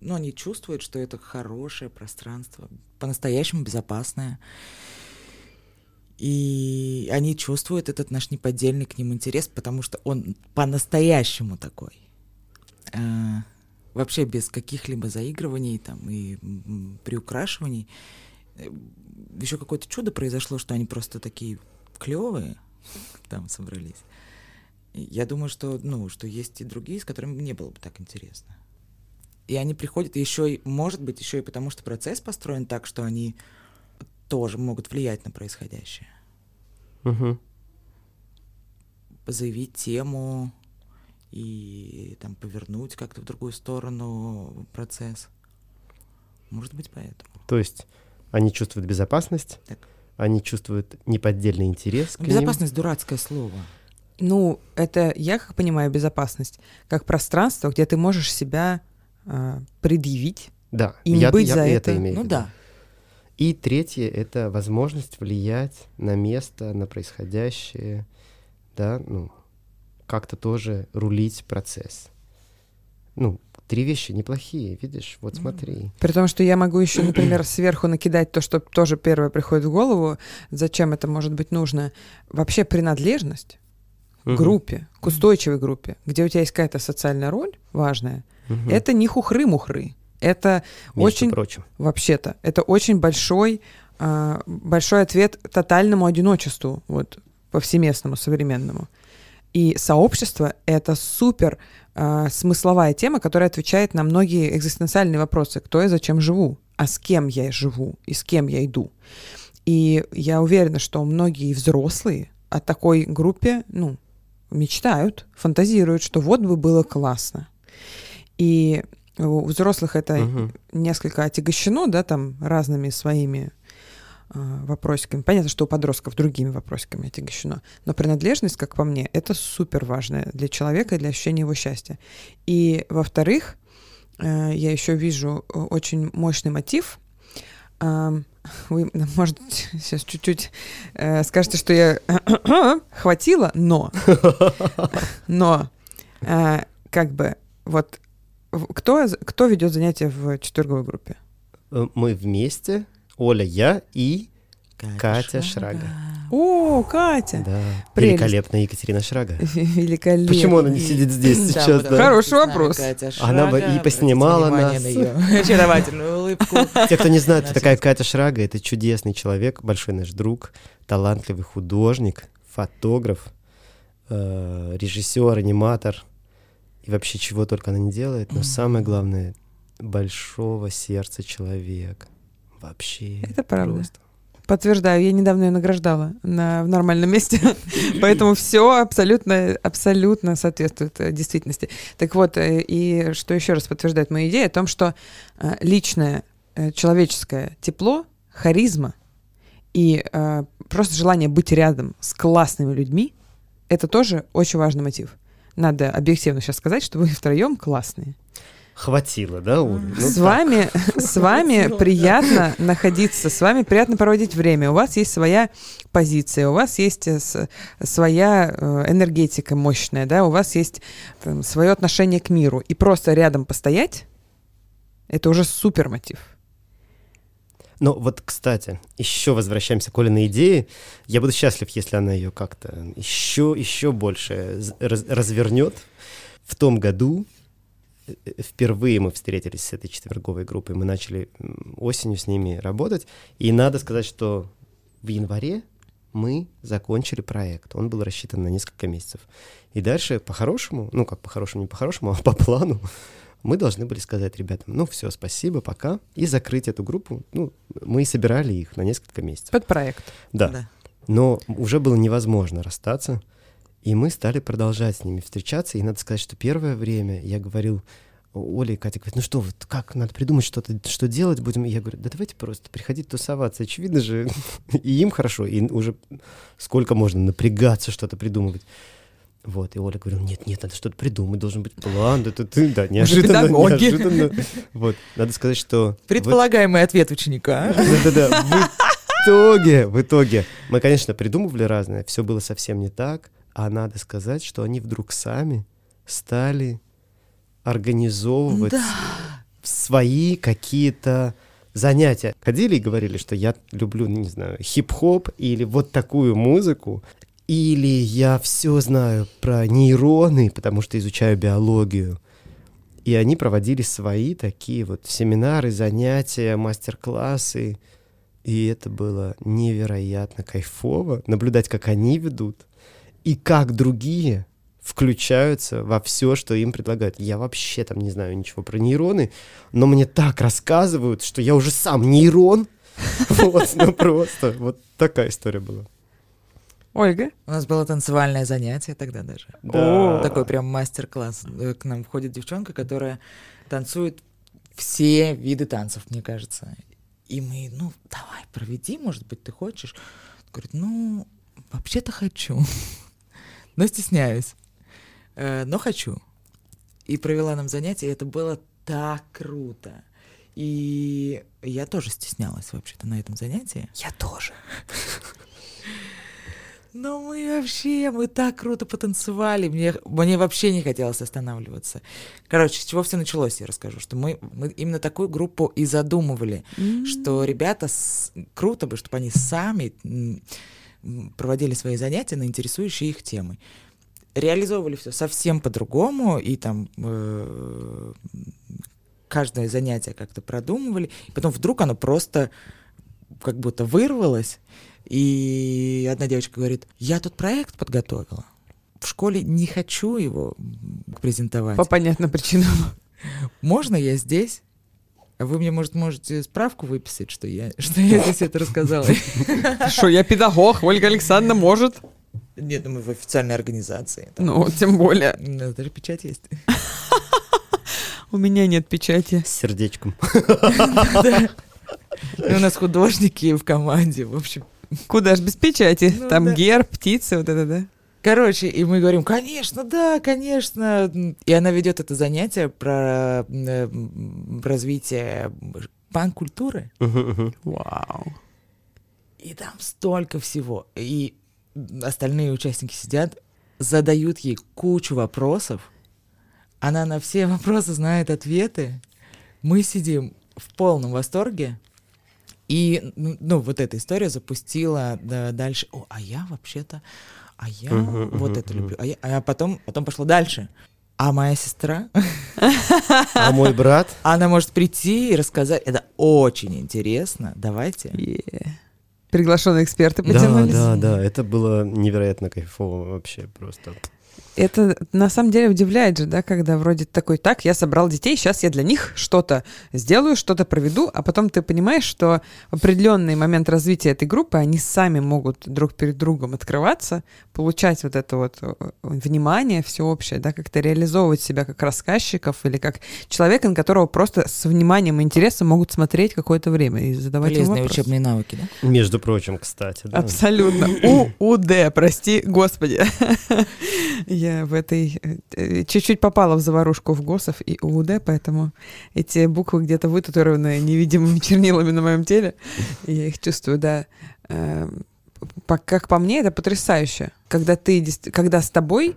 Ну, они чувствуют, что это хорошее пространство, по-настоящему безопасное. И они чувствуют этот наш неподдельный к ним интерес, потому что он по-настоящему такой. А, вообще без каких-либо заигрываний там и приукрашиваний. Еще какое-то чудо произошло, что они просто такие клевые там собрались. Я думаю, что, ну, что есть и другие, с которыми не было бы так интересно. И они приходят еще и, может быть, еще и потому, что процесс построен так, что они тоже могут влиять на происходящее. Мгм. Заявить тему и там повернуть как-то в другую сторону процесс. Может быть, поэтому. То есть они чувствуют безопасность, Так. они чувствуют неподдельный интерес к ним. Безопасность дурацкое слово. Ну, это, я как понимаю, безопасность, как пространство, где ты можешь себя а, предъявить. Да, И не я, быть я за это это. имею в Ну виду. да. И третье — это возможность влиять на место, на происходящее, да, ну, как-то тоже рулить процесс. Ну, три вещи неплохие, видишь, вот смотри. При том, что я могу еще, например, сверху накидать то, что тоже первое приходит в голову, зачем это может быть нужно. Вообще принадлежность к группе, к устойчивой группе, где у тебя есть какая-то социальная роль важная, Мгм. это не хухры-мухры. Это Между очень, прочим. вообще-то, это очень большой, а, большой ответ тотальному одиночеству, вот, повсеместному, современному. И сообщество — это супер э, смысловая тема, которая отвечает на многие экзистенциальные вопросы. Кто я, зачем живу? А с кем я живу? И с кем я иду? И я уверена, что многие взрослые о такой группе, ну, мечтают, фантазируют, что вот бы было классно. И у взрослых это угу. несколько отягощено, да, там разными своими э, вопросиками. Понятно, что у подростков другими вопросиками отягощено. Но принадлежность, как по мне, это супер важно для человека и для ощущения его счастья. И, во-вторых, э, я еще вижу э, очень мощный мотив. Э, вы, может, сейчас чуть-чуть э, скажете, что я хватило, но, но, как бы, вот, кто, кто ведет занятия в четверговой группе? Э, мы вместе, Оля, я и Катя, Катя Шрага. О, Катя! Да. Прелесть. Великолепная Екатерина Шрага. Великолепная. Почему она не сидит здесь сейчас? Да, Хороший вопрос. Катя Шрага, она бы и поснимала нас. На ее очаровательную улыбку. Те, кто не знает, кто такая Катя Шрага, это чудесный человек, большой наш друг, талантливый художник, фотограф, э, режиссер, аниматор. И вообще чего только она не делает. Но самое главное, большого сердца человек. Вообще. Это правда. Просто. Подтверждаю, я недавно ее награждала на, в нормальном месте, поэтому все абсолютно, абсолютно соответствует э, действительности. Так вот, э, и что еще раз подтверждает мою идею о том, что э, личное человеческое тепло, харизма и просто желание быть рядом с классными людьми, это тоже очень важный мотив. Надо объективно сейчас сказать, что вы втроем классные. Хватило, да, Оля? Ну, с так. вами, с вами приятно находиться, с вами приятно проводить время. У вас есть своя позиция, у вас есть э, своя э, энергетика мощная, да, у вас есть там, свое отношение к миру. И просто рядом постоять — это уже супер мотив. Но вот, кстати, еще возвращаемся к Олиной идее. Я буду счастлив, если она ее как-то еще, еще больше раз, развернет. В том году Э, впервые мы встретились с этой четверговой группой, мы начали осенью с ними работать, и надо сказать, что в январе мы закончили проект. Он был рассчитан на несколько месяцев. И дальше по-хорошему, ну как по-хорошему, не по-хорошему, а по плану, мы должны были сказать ребятам, ну все, спасибо, пока, и закрыть эту группу. Ну, мы собирали их на несколько месяцев. Под проект. Да. да. Но уже было невозможно расстаться. И мы стали продолжать с ними встречаться. И надо сказать, что первое время я говорил Оля и Катя говорят, ну что, вот как, надо придумать что-то, что делать будем. И я говорю, да давайте просто приходить тусоваться. Очевидно же, и им хорошо, и уже сколько можно напрягаться, что-то придумывать. Вот, и Оля говорила, нет, нет, надо что-то придумать, должен быть план, да, ты, ты, да, неожиданно, неожиданно. Вот, надо сказать, что... Предполагаемый вот, ответ ученика. Да-да-да, в итоге, в итоге, мы, конечно, придумывали разное, все было совсем не так, а надо сказать, что они вдруг сами стали организовывать да. свои какие-то занятия. Ходили и говорили, что я люблю, не знаю, хип-хоп или вот такую музыку, или я все знаю про нейроны, потому что изучаю биологию. И они проводили свои такие вот семинары, занятия, мастер-классы. И это было невероятно кайфово наблюдать, как они ведут, и как другие включаются во все, что им предлагают. Я вообще там не знаю ничего про нейроны, но мне так рассказывают, что я уже сам нейрон. Вот, ну просто, вот такая история была. Ольга? У нас было танцевальное занятие тогда даже. Да. Такой прям мастер-класс. Э, к нам входит девчонка, которая танцует все виды танцев, мне кажется. И мы, ну, давай, проведи, может быть, ты хочешь? Говорит, ну, вообще-то хочу, но стесняюсь. Э, но хочу. И провела нам занятие, и это было так круто. И я тоже стеснялась вообще-то на этом занятии. Я тоже. Но мы вообще, мы так круто потанцевали. Мне, мне вообще не хотелось останавливаться. Короче, с чего все началось, я расскажу. Что мы, мы именно такую группу и задумывали. Mm-hmm. Что ребята, с, круто бы, чтобы они сами проводили свои занятия на интересующие их темы реализовывали все совсем по-другому, и там э, каждое занятие как-то продумывали, и потом вдруг оно просто как будто вырвалось, и одна девочка говорит, я тут проект подготовила, в школе не хочу его презентовать. По понятным причинам. Можно я здесь? А вы мне, может, можете справку выписать, что я, что я здесь это рассказала? Что, я педагог, Ольга Александровна может? Нет, ну мы в официальной организации. Ну, тем более. Ну, Даже печать есть. У меня нет печати. С сердечком. И у нас художники в команде, в общем. Куда ж без печати? Ну Там да. герб, птицы, вот это, да? Короче, и мы говорим, конечно, да, конечно. И она ведет это занятие про э, развитие пан-культуры. Вау. И там столько всего. И остальные участники сидят, задают ей кучу вопросов. Она на все вопросы знает ответы. Мы сидим в полном восторге. И, ну, вот эта история запустила да, дальше. О, а я вообще-то, а я Мгм, вот мгм, это мгм. люблю. А, я, а потом, потом пошло дальше. А моя сестра, А мой брат? она может прийти и рассказать. Это очень интересно. Давайте. Приглашенные эксперты Да, потянулись. да, да, это было невероятно кайфово вообще просто. Это на самом деле удивляет же, да, когда вроде такой, так, я собрал детей, сейчас я для них что-то сделаю, что-то проведу, а потом ты понимаешь, что в определенный момент развития этой группы они сами могут друг перед другом открываться, получать вот это вот э, внимание всеобщее, да, как-то реализовывать себя как рассказчиков или как человека, на которого просто с вниманием и интересом могут смотреть какое-то время и задавать Полезные вопросы. учебные навыки, да? Между прочим, кстати, да. Абсолютно. УУД, прости, господи. Я в этой... э, Чуть-чуть попала в заварушку в ГОСов и УУД, поэтому эти буквы где-то вытатуированы невидимыми чернилами на моем теле. Я их чувствую, да. Эм, Как по мне, это потрясающе. Когда ты, когда с тобой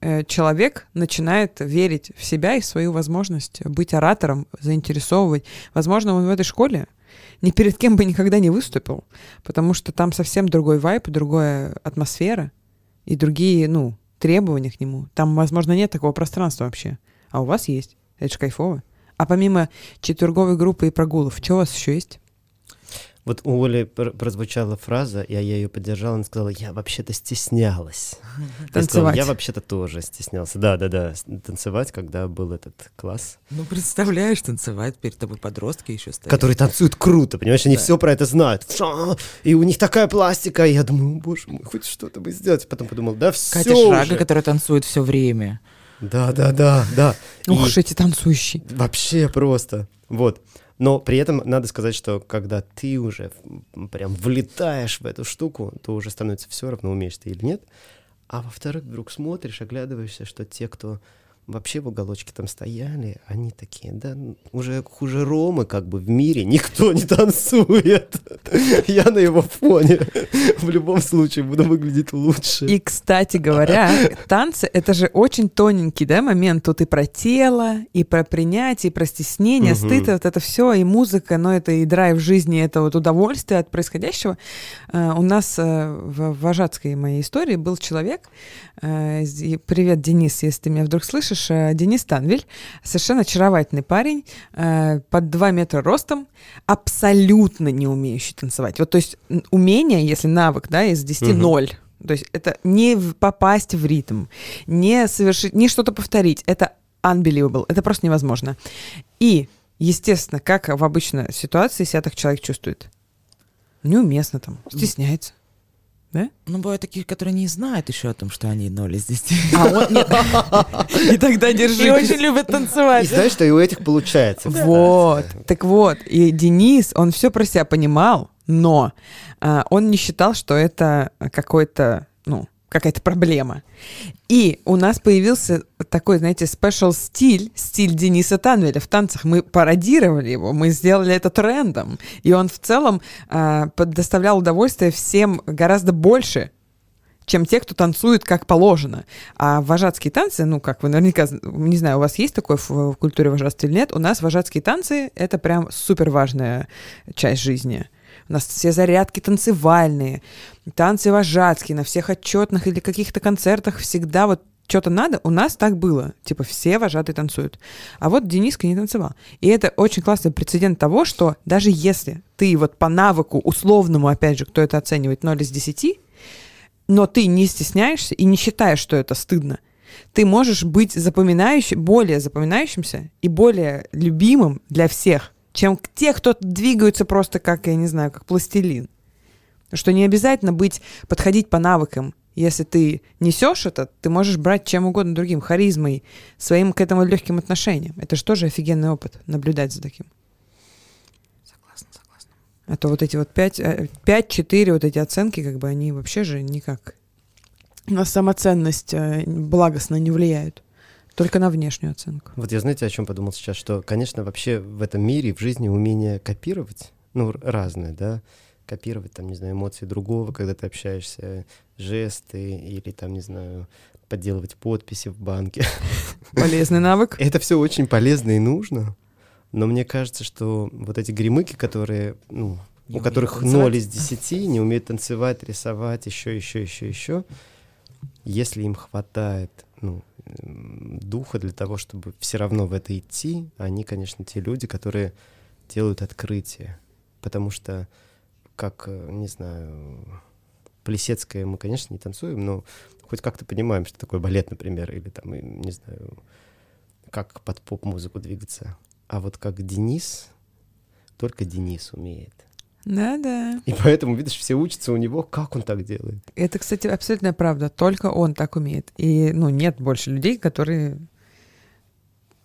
э, человек начинает верить в себя и в свою возможность быть оратором, заинтересовывать. Возможно, он в этой школе ни перед кем бы никогда не выступил, потому что там совсем другой вайп, другая атмосфера и другие, ну, требования к нему. Там, возможно, нет такого пространства вообще. А у вас есть. Это же кайфово. А помимо четверговой группы и прогулов, что у вас еще есть? Вот у Оли пр- прозвучала фраза, я ее поддержал, она сказала, я вообще-то стеснялась. Танцевать. я вообще-то тоже стеснялся. Да, да, да, с- танцевать, когда был этот класс. Ну, представляешь, танцевать перед тобой подростки еще стоят. Которые танцуют круто, понимаешь, они Да. все про это знают. И у них такая пластика, и я думаю, «О, боже мой, хоть что-то бы сделать. Потом подумал, да все Катя Шрага, которая танцует все время. Да, да, да, да. Ух И- эти танцующие. Вообще просто. Вот. Но при этом надо сказать, что когда ты уже прям влетаешь в эту штуку, то уже становится все равно, умеешь ты или нет. А во-вторых, вдруг смотришь, оглядываешься, что те, кто вообще в уголочке там стояли, они такие, да, уже хуже Ромы как бы в мире никто не танцует. Я на его фоне в любом случае буду выглядеть лучше. И, кстати говоря, танцы — это же очень тоненький да, момент. Тут и про тело, и про принятие, и про стеснение, Мгм. стыд, вот это все, и музыка, но это и драйв жизни, это вот удовольствие от происходящего. Э, У нас э, в вожатской моей истории был человек, э, привет, Денис, если ты меня вдруг слышишь, э, Денис Танвель, совершенно очаровательный парень, э, под 2 метра ростом, абсолютно не умеющий танцевать. Вот, то есть умение, если навык, да, из 10 Мгм. ноль. То есть это не попасть в ритм, не совершить, не что-то повторить. Это unbelievable. Это просто невозможно. И, естественно, как в обычной ситуации себя так человек чувствует? Неуместно там, стесняется. Ну, бывают такие, которые не знают еще о том, что они ноль из 10. А он нет. И тогда держи. И очень любят И танцевать. знаешь, что и у этих получается. Вот, так вот, и Денис, он все про себя понимал, но а, он не считал, что это какой-то, ну, какая-то проблема. И у нас появился такой, знаете, special стиль, стиль Дениса Танвеля в танцах. Мы пародировали его, мы сделали это трендом. И он в целом а, доставлял удовольствие всем гораздо больше, чем те, кто танцует как положено. А вожатские танцы, ну, как вы наверняка, не знаю, у вас есть такое в, в культуре вожатства или нет, у нас вожатские танцы — это прям супер важная часть жизни. У нас все зарядки танцевальные, танцы вожатские, на всех отчетных или каких-то концертах всегда вот что-то надо, у нас так было. Типа все вожатые танцуют. А вот Дениска не танцевал. И это очень классный прецедент того, что даже если ты вот по навыку условному, опять же, кто это оценивает, 0 из 10, но ты не стесняешься и не считаешь, что это стыдно, ты можешь быть запоминающим, более запоминающимся и более любимым для всех, чем те, кто двигаются просто как, я не знаю, как пластилин. Что не обязательно быть, подходить по навыкам. Если ты несешь это, ты можешь брать чем угодно другим, харизмой, своим к этому легким отношением. Это же тоже офигенный опыт, наблюдать за таким. Согласна, согласна. А то вот эти вот 5-4, вот эти оценки, как бы они вообще же никак на самоценность э, благостно не влияют. Только на внешнюю оценку. Вот я знаете, о чем подумал сейчас, что, конечно, вообще в этом мире, в жизни умение копировать, ну, разное, да, копировать, там, не знаю, эмоции другого, когда ты общаешься, жесты или, там, не знаю, подделывать подписи в банке. Полезный навык. Это все очень полезно и нужно, но мне кажется, что вот эти гремыки, которые, ну, не у которых ноль из десяти, не умеют танцевать, рисовать, еще, еще, еще, еще, если им хватает ну, духа для того, чтобы все равно в это идти, они, конечно, те люди, которые делают открытие. Потому что, как, э, не знаю, Плесецкая мы, конечно, не танцуем, но хоть как-то понимаем, что такое балет, например, или там, не знаю, как под поп-музыку двигаться. А вот как Денис, только Денис умеет. Да-да. И поэтому, видишь, все учатся у него, как он так делает. Это, кстати, абсолютная правда. Только он так умеет. И, ну, нет больше людей, которые...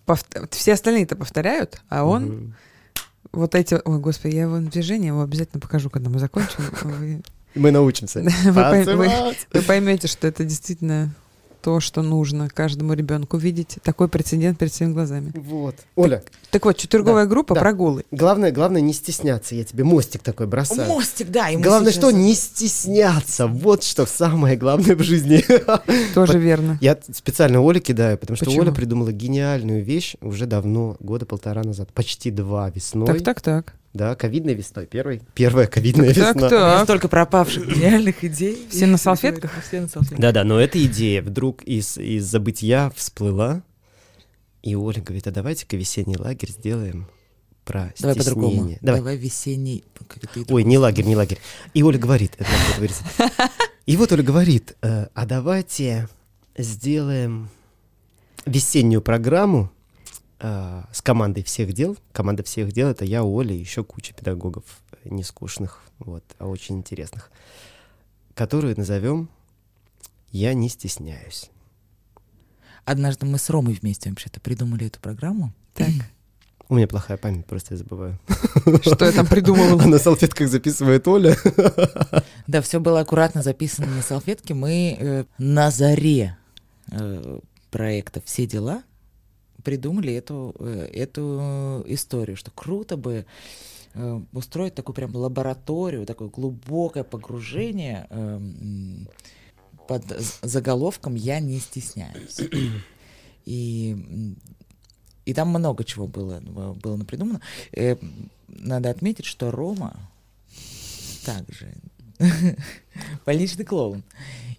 Повт... Все остальные это повторяют, а он... Угу. Вот эти... Ой, господи, я его движение его обязательно покажу, когда мы закончим. Мы научимся. Вы поймете, что это действительно то, что нужно каждому ребенку видеть. Такой прецедент перед своими глазами. Вот. Оля. Так, так вот, четверговая да, группа, да. прогулы. Главное, главное не стесняться. Я тебе мостик такой бросаю. Мостик, да. Главное, сейчас... что не стесняться. Вот что самое главное в жизни. Тоже верно. Я специально Оле кидаю, потому что Оля придумала гениальную вещь уже давно, года полтора назад, почти два весной. Так, так, так. Да, ковидной весной. Первый, первая ковидная так, весна. Так, так. Столько пропавших гениальных идей. Все на салфетках? Все на салфетках. Да-да, но эта идея вдруг из, из забытия всплыла. И Оля говорит, а давайте-ка весенний лагерь сделаем про Давай по-другому. Давай. Давай весенний... Ой, не лагерь, не лагерь. И Оля говорит. И вот Оля говорит, «Э, а давайте сделаем весеннюю программу э, с командой всех дел. Команда всех дел — это я, Оля и еще куча педагогов не скучных, вот, а очень интересных, которую назовем «Я не стесняюсь». Однажды мы с Ромой вместе вообще-то придумали эту программу. Так. У меня плохая память, просто я забываю. Что я там придумывала? На салфетках записывает Оля. Да, все было аккуратно записано на салфетке. Мы э, на заре э, проекта «Все дела» придумали эту, э, эту историю, что круто бы э, устроить такую прям лабораторию, такое глубокое погружение э, под заголовком «Я не стесняюсь». И, и там много чего было, было придумано. Надо отметить, что Рома также больничный клоун.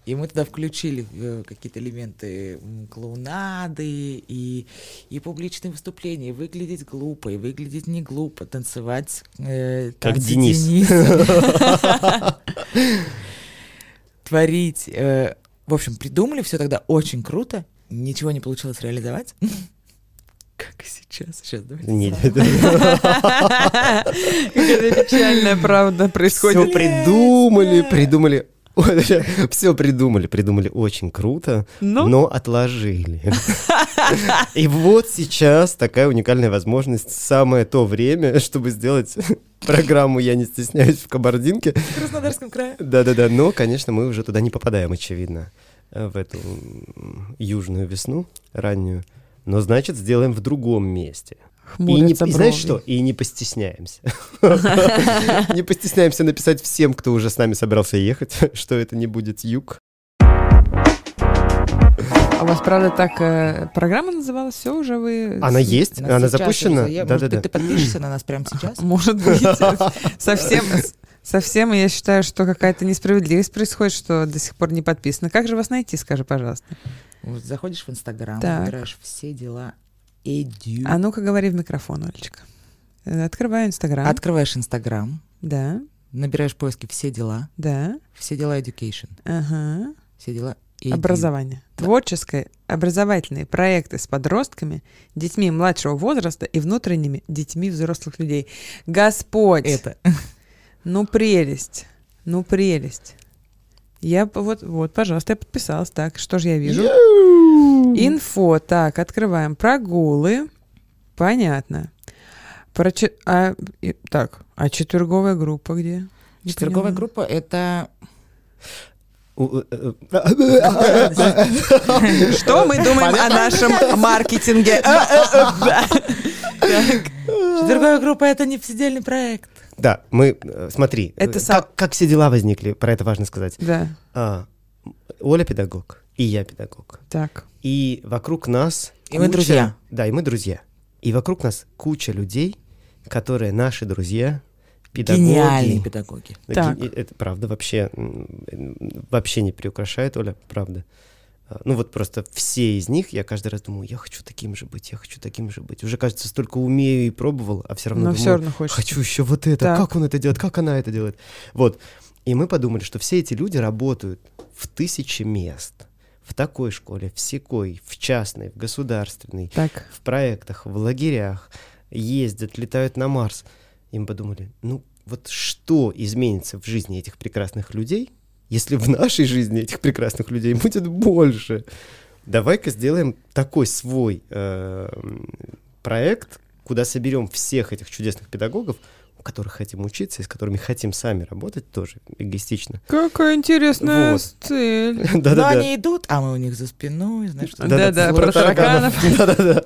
И мы туда включили э, какие-то элементы клоунады и, и публичные выступления, выглядеть глупо, и выглядеть не глупо, танцевать э, Как Денис. Денис. Творить. Э, в общем, придумали все тогда очень круто. Ничего не получилось реализовать. Как и сейчас. Сейчас давайте. Нет. Какая печальная правда происходит. Все придумали, придумали все придумали, придумали очень круто, ну? но отложили. И вот сейчас такая уникальная возможность, самое то время, чтобы сделать программу «Я не стесняюсь» в Кабардинке. В Краснодарском крае. Да-да-да, но, конечно, мы уже туда не попадаем, очевидно, в эту южную весну раннюю. Но, значит, сделаем в другом месте. И, не, и знаешь что? И не постесняемся. Не постесняемся написать всем, кто уже с нами собрался ехать, что это не будет юг. А у вас, правда, так э, программа называлась? Все уже вы... Она есть? Она запущена? Да-да-да. Ты подпишешься на нас прямо сейчас? Может быть. Совсем... Совсем я считаю, что какая-то несправедливость происходит, что до сих пор не подписано. Как же вас найти, скажи, пожалуйста? Вот заходишь в Инстаграм, выбираешь все дела Edu. А ну-ка говори в микрофон, Олечка. Э, открываю Инстаграм. Открываешь Инстаграм. Да. набираешь поиски «Все дела», Да. «Все дела education», Ага. «Все дела AD». Образование. Творческое, образовательные проекты с подростками, детьми младшего возраста и внутренними детьми взрослых людей. Господь! Это. Ну, прелесть. Ну, прелесть. Я вот, вот, пожалуйста, я подписалась. Так, что же я вижу? Инфо. Так, открываем. Прогулы. Понятно. Про че- а, и- так, а четверговая группа где? Не Четверговая поняла. группа — это... У- э, э, Что мы думаем о нашем маркетинге? Четверговая группа — это не посидельный проект. Да, мы, э, смотри, Это э, сам- как, как все дела возникли, про это важно сказать. Да, А, Оля педагог, и я педагог. так. И вокруг нас... И мы друзья. Да, и мы друзья. И вокруг нас куча людей, которые наши друзья, педагоги. Гениальные педагоги. Да, Так. Это правда, вообще, вообще не приукрашает, Оля, правда. А, Ну вот просто все из них, я каждый раз думаю, я хочу таким же быть, я хочу таким же быть. Уже, кажется, столько умею и пробовал, а все равно Но думаю, все равно хочется. хочу еще вот это, Так. как он это делает, как она это делает. Вот. И мы подумали, что все эти люди работают в тысячи мест. В такой школе, в секой, в частной, в государственной, Так, в проектах, в лагерях, ездят, летают на Марс. И мы подумали, ну вот что изменится в жизни этих прекрасных людей, если в нашей жизни этих прекрасных людей будет больше? Давай-ка сделаем такой свой э, проект, куда соберем всех этих чудесных педагогов, которых хотим учиться и с которыми хотим сами работать тоже эгоистично. какая интересная Вот. цель. Но Да-да-да. они идут, а мы у них за спиной, знаешь, что Да-да, про про тараканов. Да-да-да.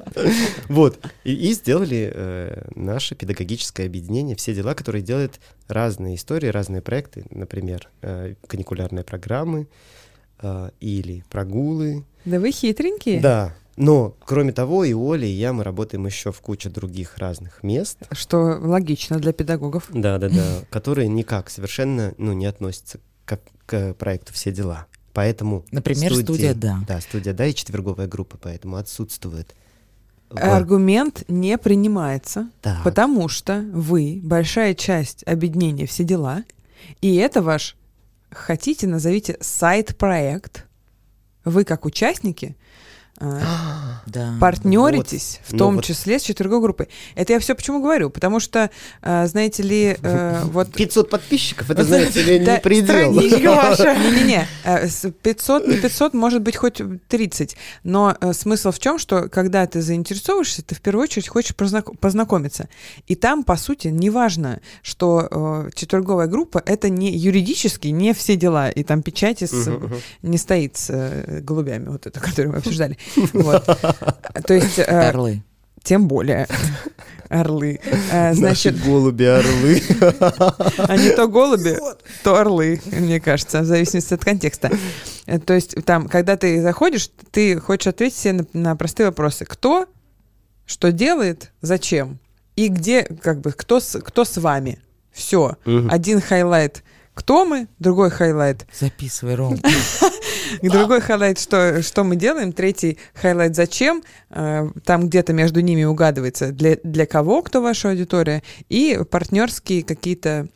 Вот. И, и сделали э, наше педагогическое объединение, все дела, которые делают разные истории, разные проекты, например, э, каникулярные программы э, или прогулы. Да вы хитренькие. Да. Но, кроме того, и Оля, и я, мы работаем еще в куче других разных мест. Что логично для педагогов. Да-да-да. Которые никак совершенно ну, не относятся к, к проекту «Все дела». Поэтому Например, студии- студия «Да». Да, студия «Да» и четверговая группа, поэтому отсутствует. Аргумент не принимается, Так. потому что вы большая часть объединения «Все дела», и это ваш, хотите, назовите сайт-проект. Вы как участники Да. партнеритесь, в Ну том вот. числе с четверговой группой. Это я все почему говорю? Потому что, а, знаете ли, э, вот 500 подписчиков, это, знаете ли, не предел. Не-не-не, э, с 500, не 500, может быть, хоть 30. Но э, смысл в чем, что когда ты заинтересовываешься, ты в первую очередь хочешь познак- познакомиться. И там, по сути, неважно, что э, четверговая группа — это не юридически не все дела, и там печати не стоит с э, голубями, вот это, которую мы обсуждали. Вот. То есть, э, Орлы. тем более, орлы. Э, Наши Значит, голуби, орлы. не то голуби, то орлы, мне кажется, в зависимости от контекста. Э, То есть там, когда ты заходишь, ты хочешь ответить себе на, на простые вопросы. Кто, что делает, зачем? И где, как бы, кто с, кто с вами? Все. Мгм. Один highlight кто мы, другой highlight, Записывай, Ром. другой highlight, что, что мы делаем, третий highlight зачем, Э, там где-то между ними угадывается для, для кого, кто ваша аудитория, и партнерские какие-то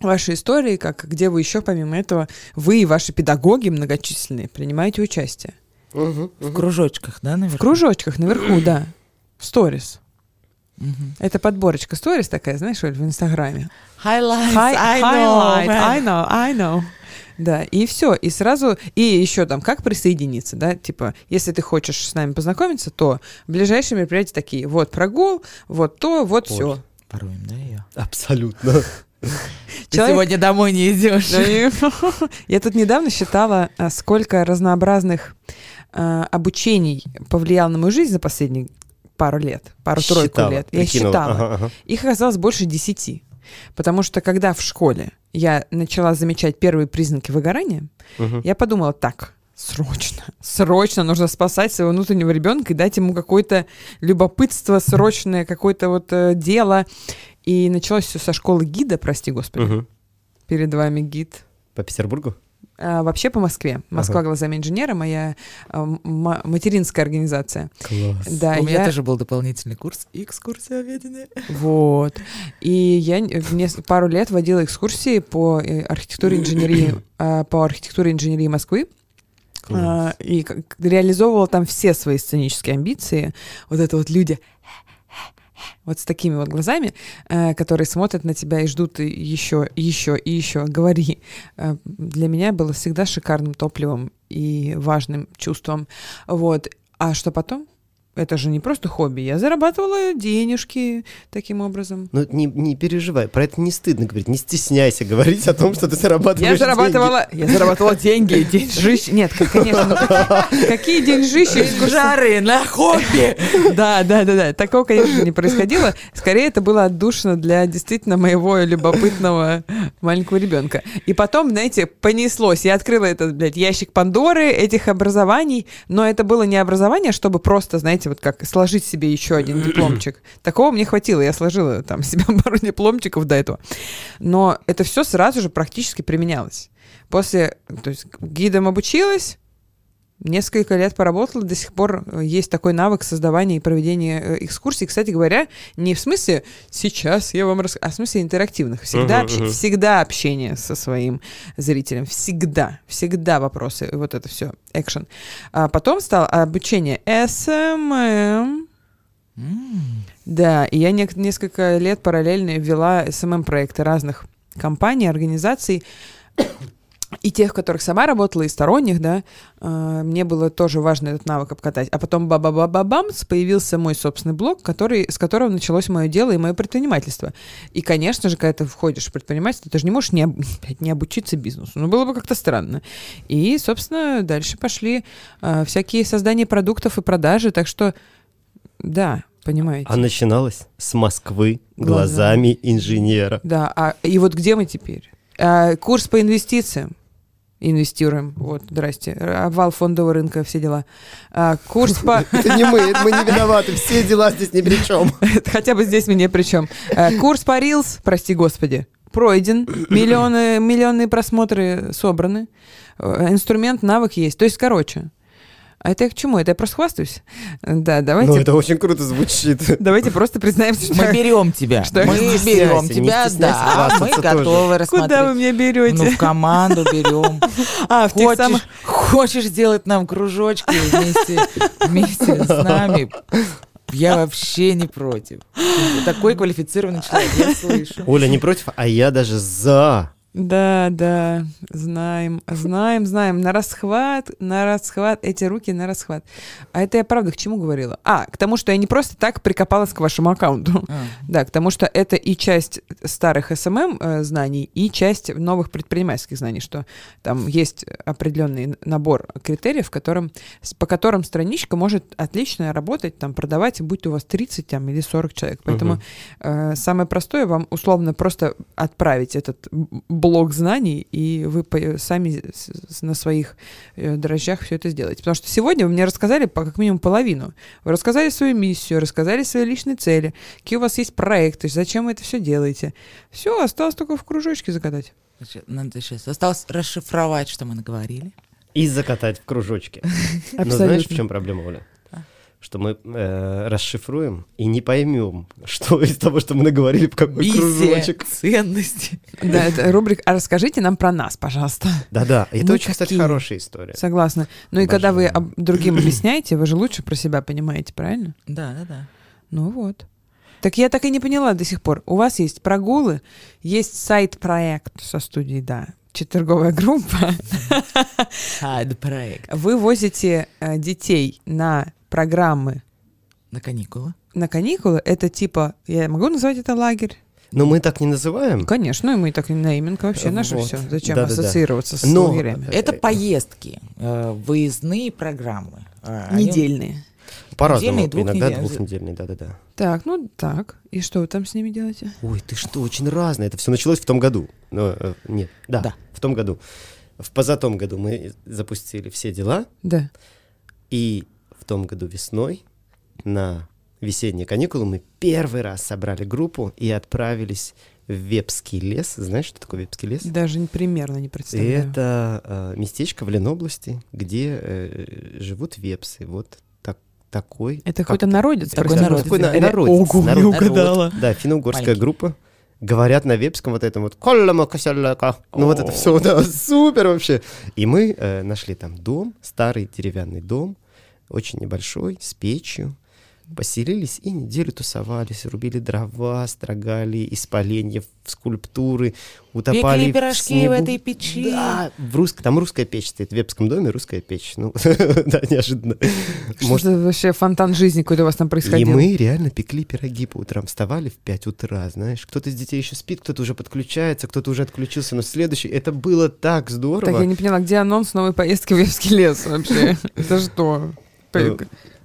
ваши истории, как где вы еще помимо этого, вы и ваши педагоги многочисленные принимаете участие. Мгм, В мгм. кружочках, да, В наверное? кружочках наверху, да. В сторис. Это подборочка сторис такая, знаешь, Оль, в Инстаграме. Highlights, Hi- I know, highlight, man. I know, I know. Да, и все, и сразу, и еще там, как присоединиться, да, типа, если ты хочешь с нами познакомиться, то ближайшие мероприятия такие, вот прогул, вот то, вот все. Воруем, да, ее? Абсолютно. Ты Человек- сегодня домой не идешь. Я тут недавно считала, а, сколько разнообразных а, обучений повлияло на мою жизнь за последние пару лет, пару-тройку лет. Я считала. Ага, ага. Их оказалось больше десяти. Потому что когда в школе я начала замечать первые признаки выгорания, Мгм. я подумала, так, срочно, срочно нужно спасать своего внутреннего ребенка и дать ему какое-то любопытство, срочное какое-то вот э, дело. И началось все со школы гида, прости господи. Мгм. Перед вами гид. По Петербургу? А, вообще по Москве. Москва Ага. глазами инженера, моя а, м- материнская организация. Класс. Да, У меня я- тоже был дополнительный курс экскурсиоведения. Вот. И я пару лет водила экскурсии по э, архитектуре инженерии, а, по архитектуре инженерии Москвы. Класс. И реализовывала там все свои сценические амбиции. Вот это вот люди вот с такими вот глазами, э, которые смотрят на тебя и ждут еще, еще и еще. Говори. Э, Для меня было всегда шикарным топливом и важным чувством. Вот. А что потом? Это же не просто хобби. Я зарабатывала денежки таким образом. Ну, не, не переживай, про это не стыдно говорить, не стесняйся говорить о том, что ты зарабатываешь Я зарабатывала, я зарабатывала деньги, деньжищ. Нет, конечно, ну какие, какие деньжища? Жары на хобби! Да, да, да, да. Такого, конечно, не происходило. Скорее, это было отдушно для действительно моего любопытного маленького ребенка. И потом, знаете, понеслось. Я открыла этот, блядь, ящик Пандоры, этих образований, но это было не образование, чтобы просто, знаете, вот как сложить себе еще один дипломчик. Такого мне хватило. Я сложила там себе пару дипломчиков до этого. Но это все сразу же практически применялось. После, то есть гидом обучилась, Несколько лет поработала, до сих пор э, есть такой навык создавания и проведения э, экскурсий. Кстати говоря, не в смысле сейчас я вам расскажу, а в смысле интерактивных. Всегда, общ- мгм. всегда общение со своим зрителем. Всегда, всегда вопросы. и Вот это все, экшен. А потом стало обучение SMM. М, Да, и я нек- несколько лет параллельно вела SMM-проекты разных компаний, организаций, и тех, которых сама работала, и сторонних, да, э, мне было тоже важно этот навык обкатать. А потом ба ба ба ба бамс появился мой собственный блог, который, с которого началось мое дело и мое предпринимательство. И, конечно же, когда ты входишь в предпринимательство, ты же не можешь не, об- не обучиться бизнесу. Ну, было бы как-то странно. И, собственно, дальше пошли э, всякие создания продуктов и продажи, так что, да, понимаете. А начиналось с Москвы Глазами. глазами инженера. Да, а и вот где мы теперь? А, курс по инвестициям. Инвестируем. Вот, здрасте. Обвал фондового рынка, все дела. А, курс по... Это не мы, мы не виноваты, все дела здесь ни при чем. Хотя бы здесь мне при чем. Курс по Reels, прости господи, пройден. Миллионы, миллионные просмотры собраны. Э, Инструмент, навык есть. То есть, короче. А это я к чему? Это я просто хвастаюсь? Да, Ну, давайте, это очень круто звучит. давайте просто признаемся, что... Мы берем тебя. Что? Мы Не берем тебя, да. Мы готовы рассмотреть. Куда вы меня берете? Ну, в команду берем. а, в тех Хочешь, самых... хочешь сделать нам кружочки вместе, вместе с нами? Я вообще не против. Такой квалифицированный человек, я слышу. Оля не против, а я даже за. Да, да, знаем, знаем, знаем. На расхват, на расхват, эти руки на расхват. А это я правда к чему говорила? А, к тому, что я не просто так прикопалась к вашему аккаунту. А, Да, к тому, что это и часть старых SMM э, знаний, и часть новых предпринимательских знаний, что там есть определенный набор критериев, которым, по которым страничка может отлично работать, там, продавать, будь то у вас 30 там, или 40 человек. Поэтому Мгм. Э, Самое простое вам условно просто отправить этот блок знаний, и вы сами на своих э, дрожжах все это сделаете. Потому что сегодня вы мне рассказали по как минимум половину. Вы рассказали свою миссию, рассказали свои личные цели, какие у вас есть проекты, зачем вы это все делаете. Все, осталось только в кружочке загадать. Надо сейчас. Осталось расшифровать, что мы наговорили. И закатать в кружочки. Но Абсолютно. знаешь, в чем проблема, Оля? Что мы э, расшифруем и не поймем, что из того, что мы наговорили, в какой Миссия, кружочек. ценности. Да, это рубрика. А расскажите нам про нас, пожалуйста. Да-да, это Мы очень, кстати, какие? хорошая история. Согласна. Ну и когда вы Обожаю. об- другим объясняете, вы же лучше про себя понимаете, правильно? Да, да, да. Ну вот. Так я так и не поняла до сих пор. У вас есть прогулы, есть сайт-проект со студией, да, четверговая группа. Сайд-проект. Вы возите э, детей на программы На каникулы. на каникулы. Это типа, я могу назвать это лагерь? Но мы так не называем. Конечно, и мы так и нейминг вообще наше Вот. все. Зачем Да-да-да. ассоциироваться с Но- лагерями? Это Э, поездки, э, выездные программы. Э, они- Недельные. По-разному. Иногда двухнедельный, да-да-да. Так, ну так. И что вы там с ними делаете? Ой, ты что, очень разное. Это все началось в том году. Ну, э, нет, да, Да. в том году. В позатом году мы запустили все дела, Да. и году весной на весенние каникулы мы первый раз собрали группу и отправились в Вепский лес. Знаешь, что такое Вепский лес? Даже примерно не представляю. Это э, местечко в Ленобласти, где э, живут вепсы. Вот так, такой. Это как- какой-то народец. Такой народец, Такой на- народец, Ого, народ. не угадала. Да, финно-угорская группа. Говорят на вепском вот этом вот «Коллама косяляка». Ну вот это все, да, супер вообще. И мы э, нашли там дом, старый деревянный дом, очень небольшой, с печью. Поселились и неделю тусовались, рубили дрова, строгали из поленьев в скульптуры, утопали Пекли в пирожки в снегу. этой печи. Да, в рус- там русская печь стоит, в вепском доме русская печь. Ну, да, неожиданно. Что Может, это вообще фонтан жизни какой-то у вас там и происходил? мы реально пекли пироги по утрам, вставали в 5 утра, знаешь. Кто-то из детей еще спит, кто-то уже подключается, кто-то уже отключился, но следующий. Это было так здорово. Так я не поняла, где анонс новой поездки в Вевский лес вообще? Это что? Э,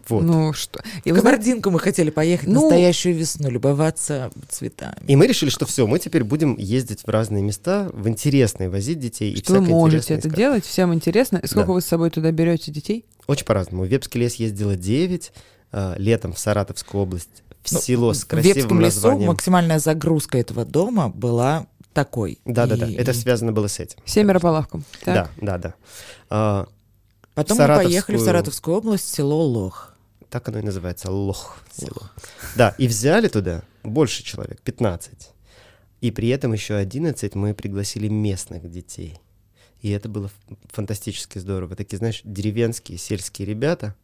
Вот. Ну что? И В вы Кабардинку мы хотели поехать Ну- настоящую весну, любоваться цветами. И мы решили, что все, мы теперь будем ездить в разные места, в интересные, возить детей. и что вы всякое можете это искать. делать, всем интересно. И сколько Да. вы с собой туда берете детей? Очень по-разному. В Вепский лес ездила 9, а, летом в Саратовскую область, в Ну, село с в красивым Вепском лесу названием. максимальная загрузка этого дома была такой. Да-да-да, И- это и связано было с этим. Семеро по лавкам. Так. Да, да, да. Потом мы поехали в Саратовскую- область, село Лох. так оно и называется, лох. село. Да, и взяли туда больше человек, 15. И при этом еще 11 мы пригласили местных детей. И это было фантастически здорово. Такие, знаешь, деревенские, сельские ребята,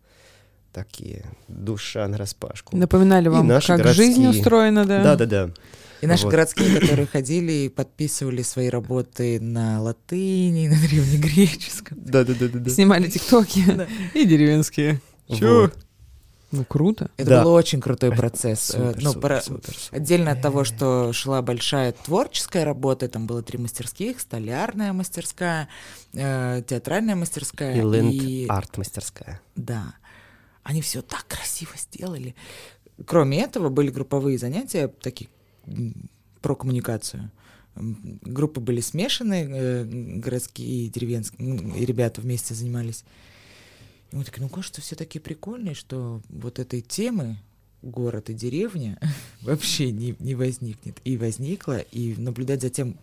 такие, душа на распашку. Напоминали вам, наши как городские. жизнь устроена, да? Да-да-да. И наши Вот. городские, которые ходили и подписывали свои работы на латыни, на древнегреческом. Да-да-да-да. Снимали тиктоки Да. и деревенские. Чё? Вот. Ну, круто. Это Да. был очень крутой процесс. Э, Супер, ну, супер, пора- супер, супер. Отдельно от того, что шла большая творческая работа, там было три мастерских, столярная мастерская, э, театральная мастерская И ленд и арт мастерская. Да. Они все так красиво сделали. Кроме этого, были групповые занятия, такие про коммуникацию. Группы были смешаны, э, городские и деревенские, и ребята вместе занимались. И мы такие, ну, кажется, все такие прикольные, что вот этой темы город и деревня вообще не, не возникнет. И возникла, и наблюдать за тем,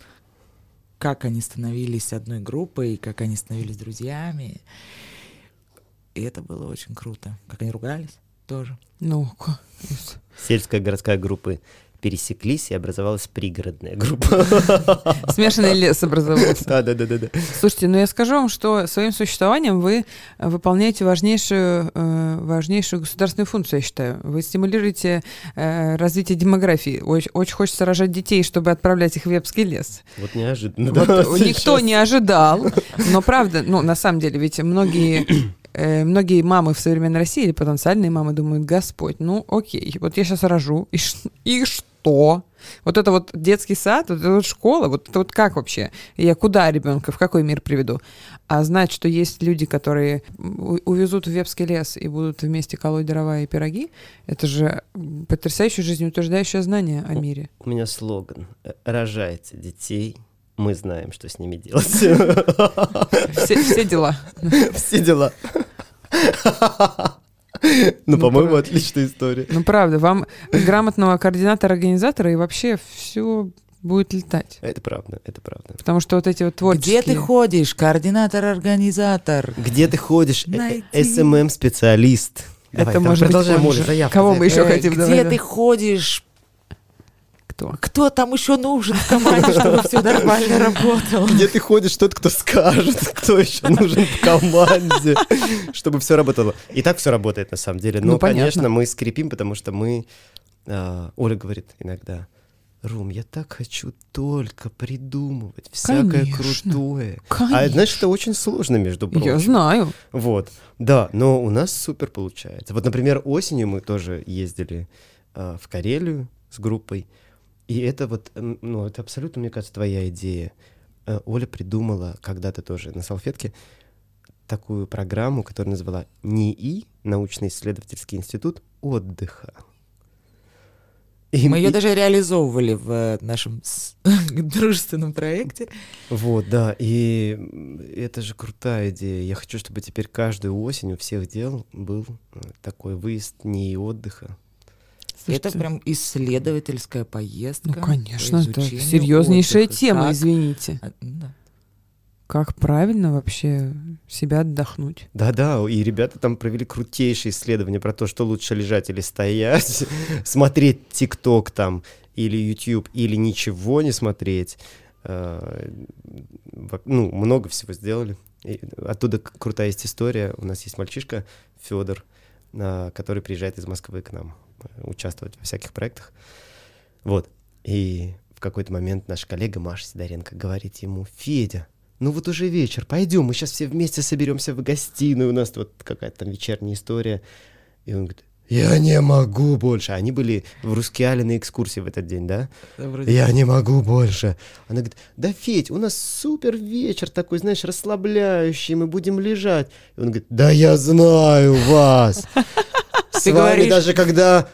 как они становились одной группой, как они становились друзьями. И это было очень круто. Как они ругались тоже. Ну, ка- Сельская городская группы пересеклись, и образовалась пригородная группа. смешанный лес образовался. Да-да-да-да. Слушайте, ну я скажу вам, что своим существованием вы э, выполняете важнейшую, э, важнейшую государственную функцию, я считаю. Вы стимулируете э, развитие демографии. Очень, очень хочется рожать детей, чтобы отправлять их в Вепский лес. Вот неожиданно. Вот да, никто сейчас. не ожидал, но правда, ну на самом деле, ведь многие многие мамы в современной России или потенциальные мамы думают, Господь, ну окей, вот я сейчас рожу, и, и что? Вот это вот детский сад, вот это вот школа, вот это вот как вообще? Я куда ребенка, в какой мир приведу? А знать, что есть люди, которые увезут в Вепский лес и будут вместе колоть дрова и пироги, это же потрясающее жизнеутверждающее знание о мире. У меня слоган. Э, Рожайте детей, мы знаем, что с ними делать. Все, все дела. Все дела. Ну, по-моему, отличная история. Ну, правда, вам грамотного координатора-организатора и вообще все будет летать. Это правда, это правда. Потому что вот эти вот творческие... Где ты ходишь, координатор-организатор? Где ты ходишь? Э, э, СММ-специалист. Это Давай, может быть продолжаем. Оля, Кого мы еще Э, хотим? Где ты ходишь? Кто? Кто там еще нужен в команде, чтобы все нормально работало? Где ты ходишь, тот, кто скажет, кто еще нужен в команде, чтобы все работало. И так все работает на самом деле. Но, Ну, понятно. конечно, мы скрипим, потому что мы... а, Оля говорит иногда, Рум, я так хочу только придумывать всякое Конечно. крутое. А Конечно. знаешь, это очень сложно, между прочим. Я знаю. Вот, да, но у нас супер получается. Вот, например, осенью мы тоже ездили а, в Карелию с группой, и это вот, ну, это абсолютно, мне кажется, твоя идея. Э, Оля придумала когда-то тоже на салфетке такую программу, которая назвала НИИ, научно-исследовательский институт отдыха. И- Мы ее даже реализовывали в э, нашем дружественном проекте. Вот, да, и это же крутая идея. Я хочу, чтобы теперь каждую осень у всех дел был э, такой выезд не отдыха. Это Слушайте, прям исследовательская поездка. Ну, конечно, это серьезнейшая отдыха. тема, Как- извините. А, да. Как правильно вообще себя отдохнуть? Да-да, и ребята там провели крутейшие исследования про то, что лучше лежать или стоять, смотреть ТикТок там, или YouTube, или ничего не смотреть. Э, Ну, много всего сделали. И оттуда крутая есть история. У нас есть мальчишка Федор, который приезжает из Москвы к нам э, участвовать во всяких проектах. Вот. И в какой-то момент наша коллега Маша Сидоренко говорит ему, Федя, ну вот уже вечер, пойдем, мы сейчас все вместе соберемся в гостиную, у нас вот какая-то там вечерняя история. И он говорит, я не могу больше. Они были в Рускеале на экскурсии в этот день, да? Да, вроде Я не могу больше. Она говорит, да, Федь, у нас супер вечер такой, знаешь, расслабляющий, мы будем лежать. И он говорит, да я знаю вас. С вами даже когда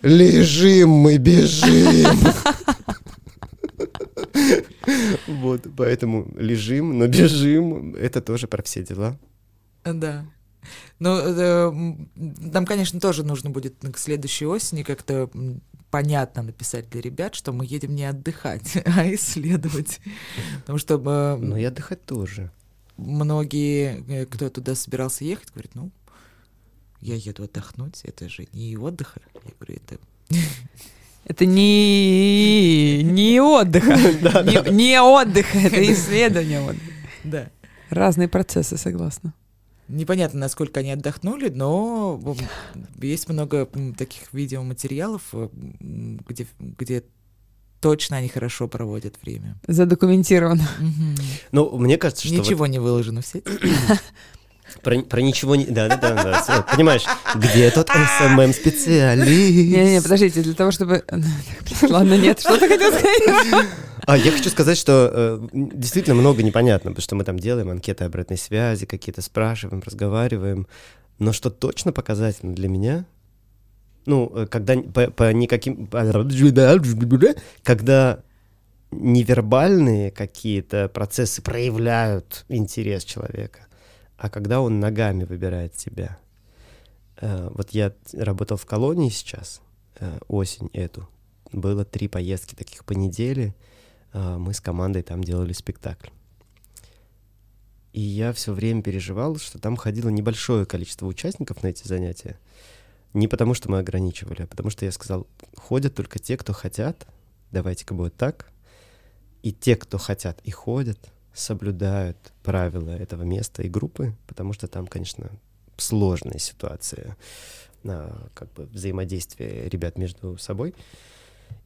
лежим, мы бежим. Вот, поэтому лежим, но бежим. Это тоже про все дела. Да. Ну, э, м, нам, конечно, тоже нужно будет к следующей осени как-то понятно написать для ребят, что мы едем не отдыхать, а исследовать. Потому что э, Но и отдыхать тоже. многие, э, кто туда собирался ехать, говорят, ну, я еду отдохнуть, это же не отдыха. Я говорю, это... Это не, не отдыха. Не, не отдыха, это исследование. Да. Разные процессы, согласна. Непонятно, насколько они отдохнули, но есть много таких видеоматериалов, э, где, где точно они хорошо проводят время. Задокументировано. Ну, мне кажется, что вот Ничего не выложено в сеть. про, про ничего не... Да, да, да, да. всё, Понимаешь, где тот СММ-специалист? Не-не, подождите, для того, чтобы... Ладно, нет, что ты хотел сказать? А я хочу сказать, что э, действительно много непонятно, потому что мы там делаем анкеты обратной связи, какие-то спрашиваем, разговариваем. Но что точно показательно для меня, ну, э, когда по, по никаким... Когда невербальные какие-то процессы проявляют интерес человека, а когда он ногами выбирает тебя. Э, Вот я работал в колонии сейчас, э, осень эту. Было три поездки таких по неделе. А, Мы с командой там делали спектакль. И я все время переживал, что там ходило небольшое количество участников на эти занятия. Не потому, что мы ограничивали, а потому что я сказал, ходят только те, кто хотят, давайте-ка будет так. И те, кто хотят и ходят, соблюдают правила этого места и группы, потому что там, конечно, сложная ситуация, а, как бы взаимодействие ребят между собой.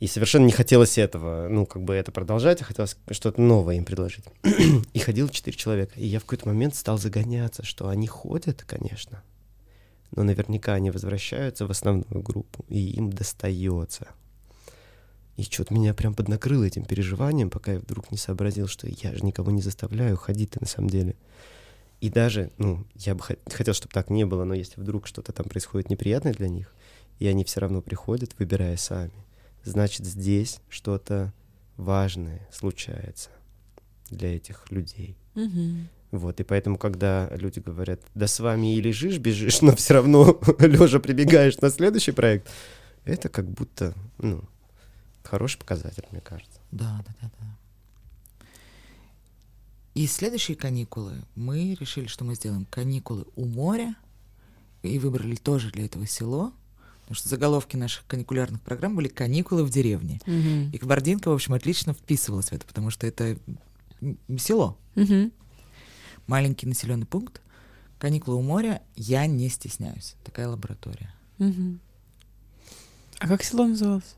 И совершенно не хотелось этого, ну, как бы это продолжать, а хотелось что-то новое им предложить. И ходило четыре человека. И я в какой-то момент стал загоняться, что они ходят, конечно, но наверняка они возвращаются в основную группу, и им достается. И что-то меня прям поднакрыло этим переживанием, пока я вдруг не сообразил, что я же никого не заставляю ходить-то на самом деле. И даже, ну, я бы хот- хотел, чтобы так не было, но если вдруг что-то там происходит неприятное для них, и они все равно приходят, выбирая сами, значит, здесь что-то важное случается для этих людей. Вот, и поэтому, когда люди говорят, да с вами и лежишь, бежишь, но все равно лежа прибегаешь на следующий проект, это как будто, ну, хороший показатель, мне кажется. Да, да, да, да. И следующие каникулы мы решили, что мы сделаем каникулы у моря, и выбрали тоже для этого село, потому что заголовки наших каникулярных программ были «Каникулы в деревне». Мгм. И Кабардинка, в общем, отлично вписывалась в это, потому что это село, Мгм. маленький населенный пункт. Каникулы у моря, я не стесняюсь. Такая лаборатория. Мгм. А как село называлось?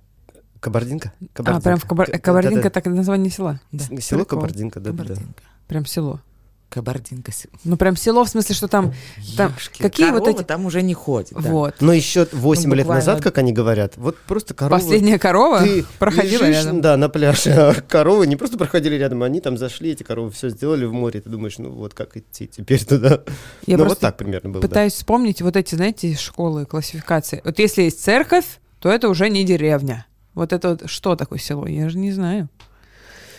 Кабардинка? А, прям в Кабар- Кабардинка, да-да. так и название села. Да. Село Прикол. Кабардинка, да, да, да. Кабардинка. Прям село. Кабардинка. Ну, прям село, в смысле, что там... Там Ёшки, какие вот эти- там уже не ходят. да. Вот. Но еще 8 лет буквально- назад, как они говорят, вот просто коровы... Последняя корова ты проходила лежишь, рядом. Да, на пляже, а коровы не просто проходили рядом, они там зашли, эти коровы все сделали в море, ты думаешь, ну вот как идти теперь туда. Я ну вот так примерно было, да. пытаюсь вспомнить вот эти, знаете, школы, классификации. Вот если есть церковь, то это уже не деревня. Вот это вот что такое село? Я же не знаю.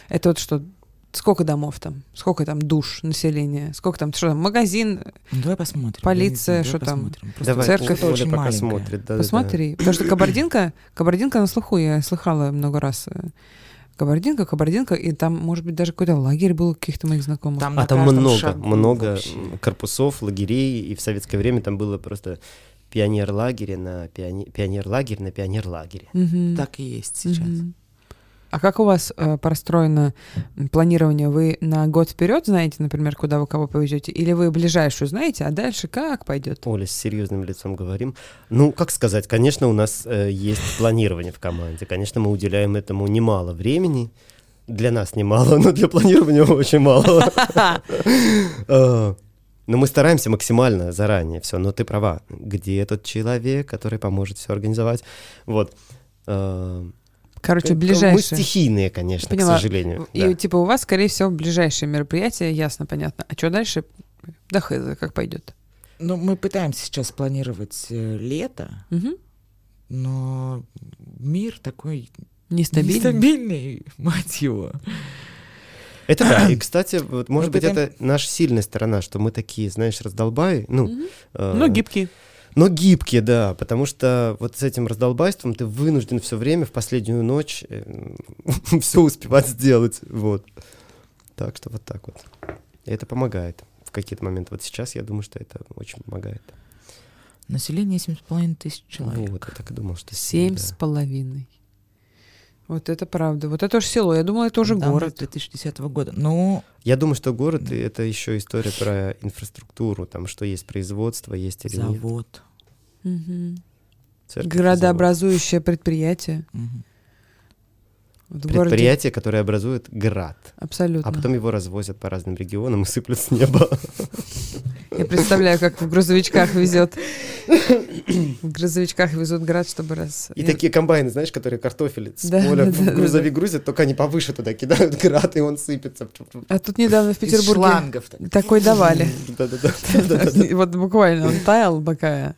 Это вот что, Сколько домов там? Сколько там душ населения? Сколько там, что там, магазин? Ну, давай посмотрим. Полиция, знаю, что давай там? посмотрим. Просто Давай, церковь Оля очень маленькая. смотрит. да, да, да. Посмотри. Потому что Кабардинка, Кабардинка на слуху, я слыхала много раз. э, Кабардинка, Кабардинка, и там, может быть, даже какой-то лагерь был каких-то моих знакомых. Там А там много, шагу много вообще. корпусов, лагерей, и в советское время там было просто пионер-лагерь на пионер, пионер-лагерь на пионер-лагере. Мгм. Так и есть сейчас. Мгм. А как у вас э, простроено планирование? Вы на год вперед знаете, например, куда вы кого повезете, или вы ближайшую знаете, а дальше как пойдет? Оля, с серьезным лицом говорим. Ну, как сказать, конечно, у нас э, есть планирование в команде. Конечно, мы уделяем этому немало времени. Для нас немало, но для планирования очень мало. Э, Но мы стараемся максимально заранее все. Но ты права. Где тот человек, который поможет все организовать? Вот. Короче, Мы ближайшие. стихийные, конечно, Поняла. к сожалению. И да. типа у вас, скорее всего, ближайшие мероприятия, ясно, понятно. А что дальше? Да хз, как пойдет. Ну, мы пытаемся сейчас планировать э, лето, Мгм. но мир такой Нестабильно. нестабильный, мать его. Это да. И, кстати, вот, может Мы быть, пытаем- это наша сильная сторона, что мы такие, знаешь, раздолбай. Ну, Мгм. э, Ну, гибкие. Но гибкие, да, потому что вот с этим раздолбайством ты вынужден все время в последнюю ночь все успевать сделать, вот. Так что вот так вот. И это помогает в какие-то моменты. Вот сейчас я думаю, что это очень помогает. Население 7,5 тысяч человек. Вот, я так и думал, что Семь да. Вот это правда. Вот это уже село. Я думала, это уже Там город. с 2010 года. Ну, Я думаю, что город — это еще история про инфраструктуру, там что есть производство, есть или нет. завод. Мгм. Церковь и завод. Градообразующее предприятие. Мгм. Вот в городе. Предприятие, которое образует град, Абсолютно. а потом его развозят по разным регионам и сыплют с неба. Я представляю, как в грузовичках везет. В грузовичках везут град, чтобы раз. И такие комбайны, знаешь, которые картофель с Да, поля да, в да, грузовик грузят, только они повыше туда кидают град, и он сыпется. А тут недавно в Петербурге шлангов. так. такой давали. Да-да-да. Вот буквально он таял, пока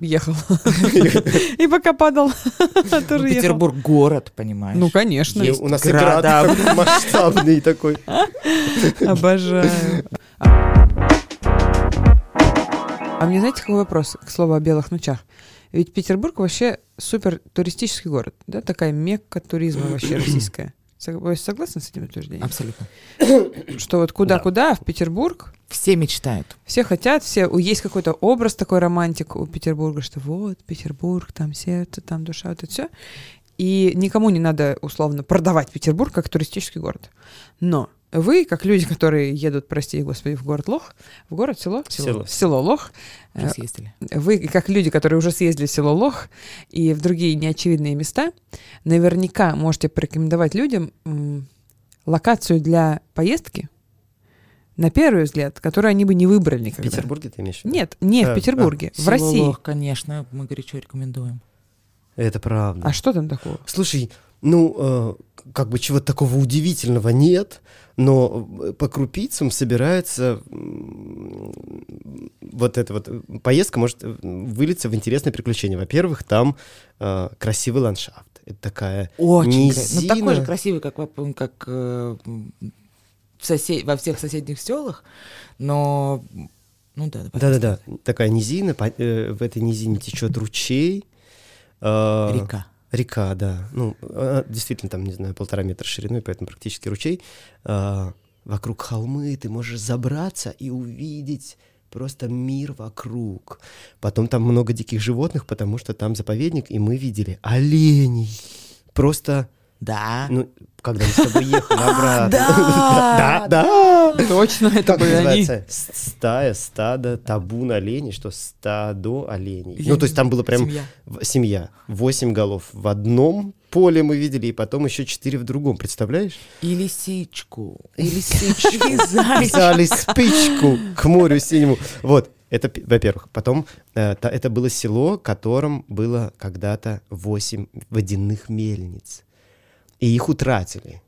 ехал. И пока падал, Ну, тоже. Петербург город, понимаешь? Ну, конечно. У нас и град масштабный такой. Обожаю. А мне знаете, какой вопрос, к слову о белых ночах? Ведь Петербург вообще супер туристический город, да, такая мекка туризма вообще российская. Вы согласны с этим утверждением? Абсолютно. Что вот куда-куда, а в Петербург Все мечтают. все хотят, все, есть какой-то образ такой романтик у Петербурга, что вот Петербург, там сердце, там душа, вот это все. И никому не надо условно продавать Петербург как туристический город. Но вы, как люди, которые едут, прости господи, в город Лох, в город, село? Село. В село Лох, Уже Э, съездили. вы, как люди, которые уже съездили в село Лох и в другие неочевидные места, наверняка можете порекомендовать людям м, локацию для поездки, на первый взгляд, которую они бы не выбрали В никогда. Петербурге ты имеешь в виду? Нет, не А, в Петербурге, в Село России. Лох, конечно, мы горячо рекомендуем. Это правда. А что там такого? Слушай, ну, э, как бы чего-то такого удивительного нет, но по крупицам собирается вот эта вот поездка может вылиться в интересное приключение. Во-первых, там э, красивый ландшафт. Это такая Очень красиво. Ну, Низина. такой же красивый, как, во- как э, в сосед... во всех соседних селах, но... Ну да. Да-да-да, такая низина, по- э, в этой низине течет ручей. э, Река. Река, да. Ну, она действительно там, не знаю, полтора метра шириной, поэтому практически ручей. А, вокруг холмы ты можешь забраться и увидеть просто мир вокруг. Потом там много диких животных, потому что там заповедник, и мы видели оленей. Просто, Да. ну, когда мы с тобой ехали обратно. Да! Да. Точно, это были они. Стая, стадо, табун оленей, что стадо оленей. Ну, то есть там было прям Семья. Восемь голов в одном поле мы видели, и потом еще четыре в другом. Представляешь? И лисичку. И лисичку. И спичку к морю синему. Вот. Это, во-первых. Потом э, это было село, котором было когда-то восемь водяных мельниц. И их утратили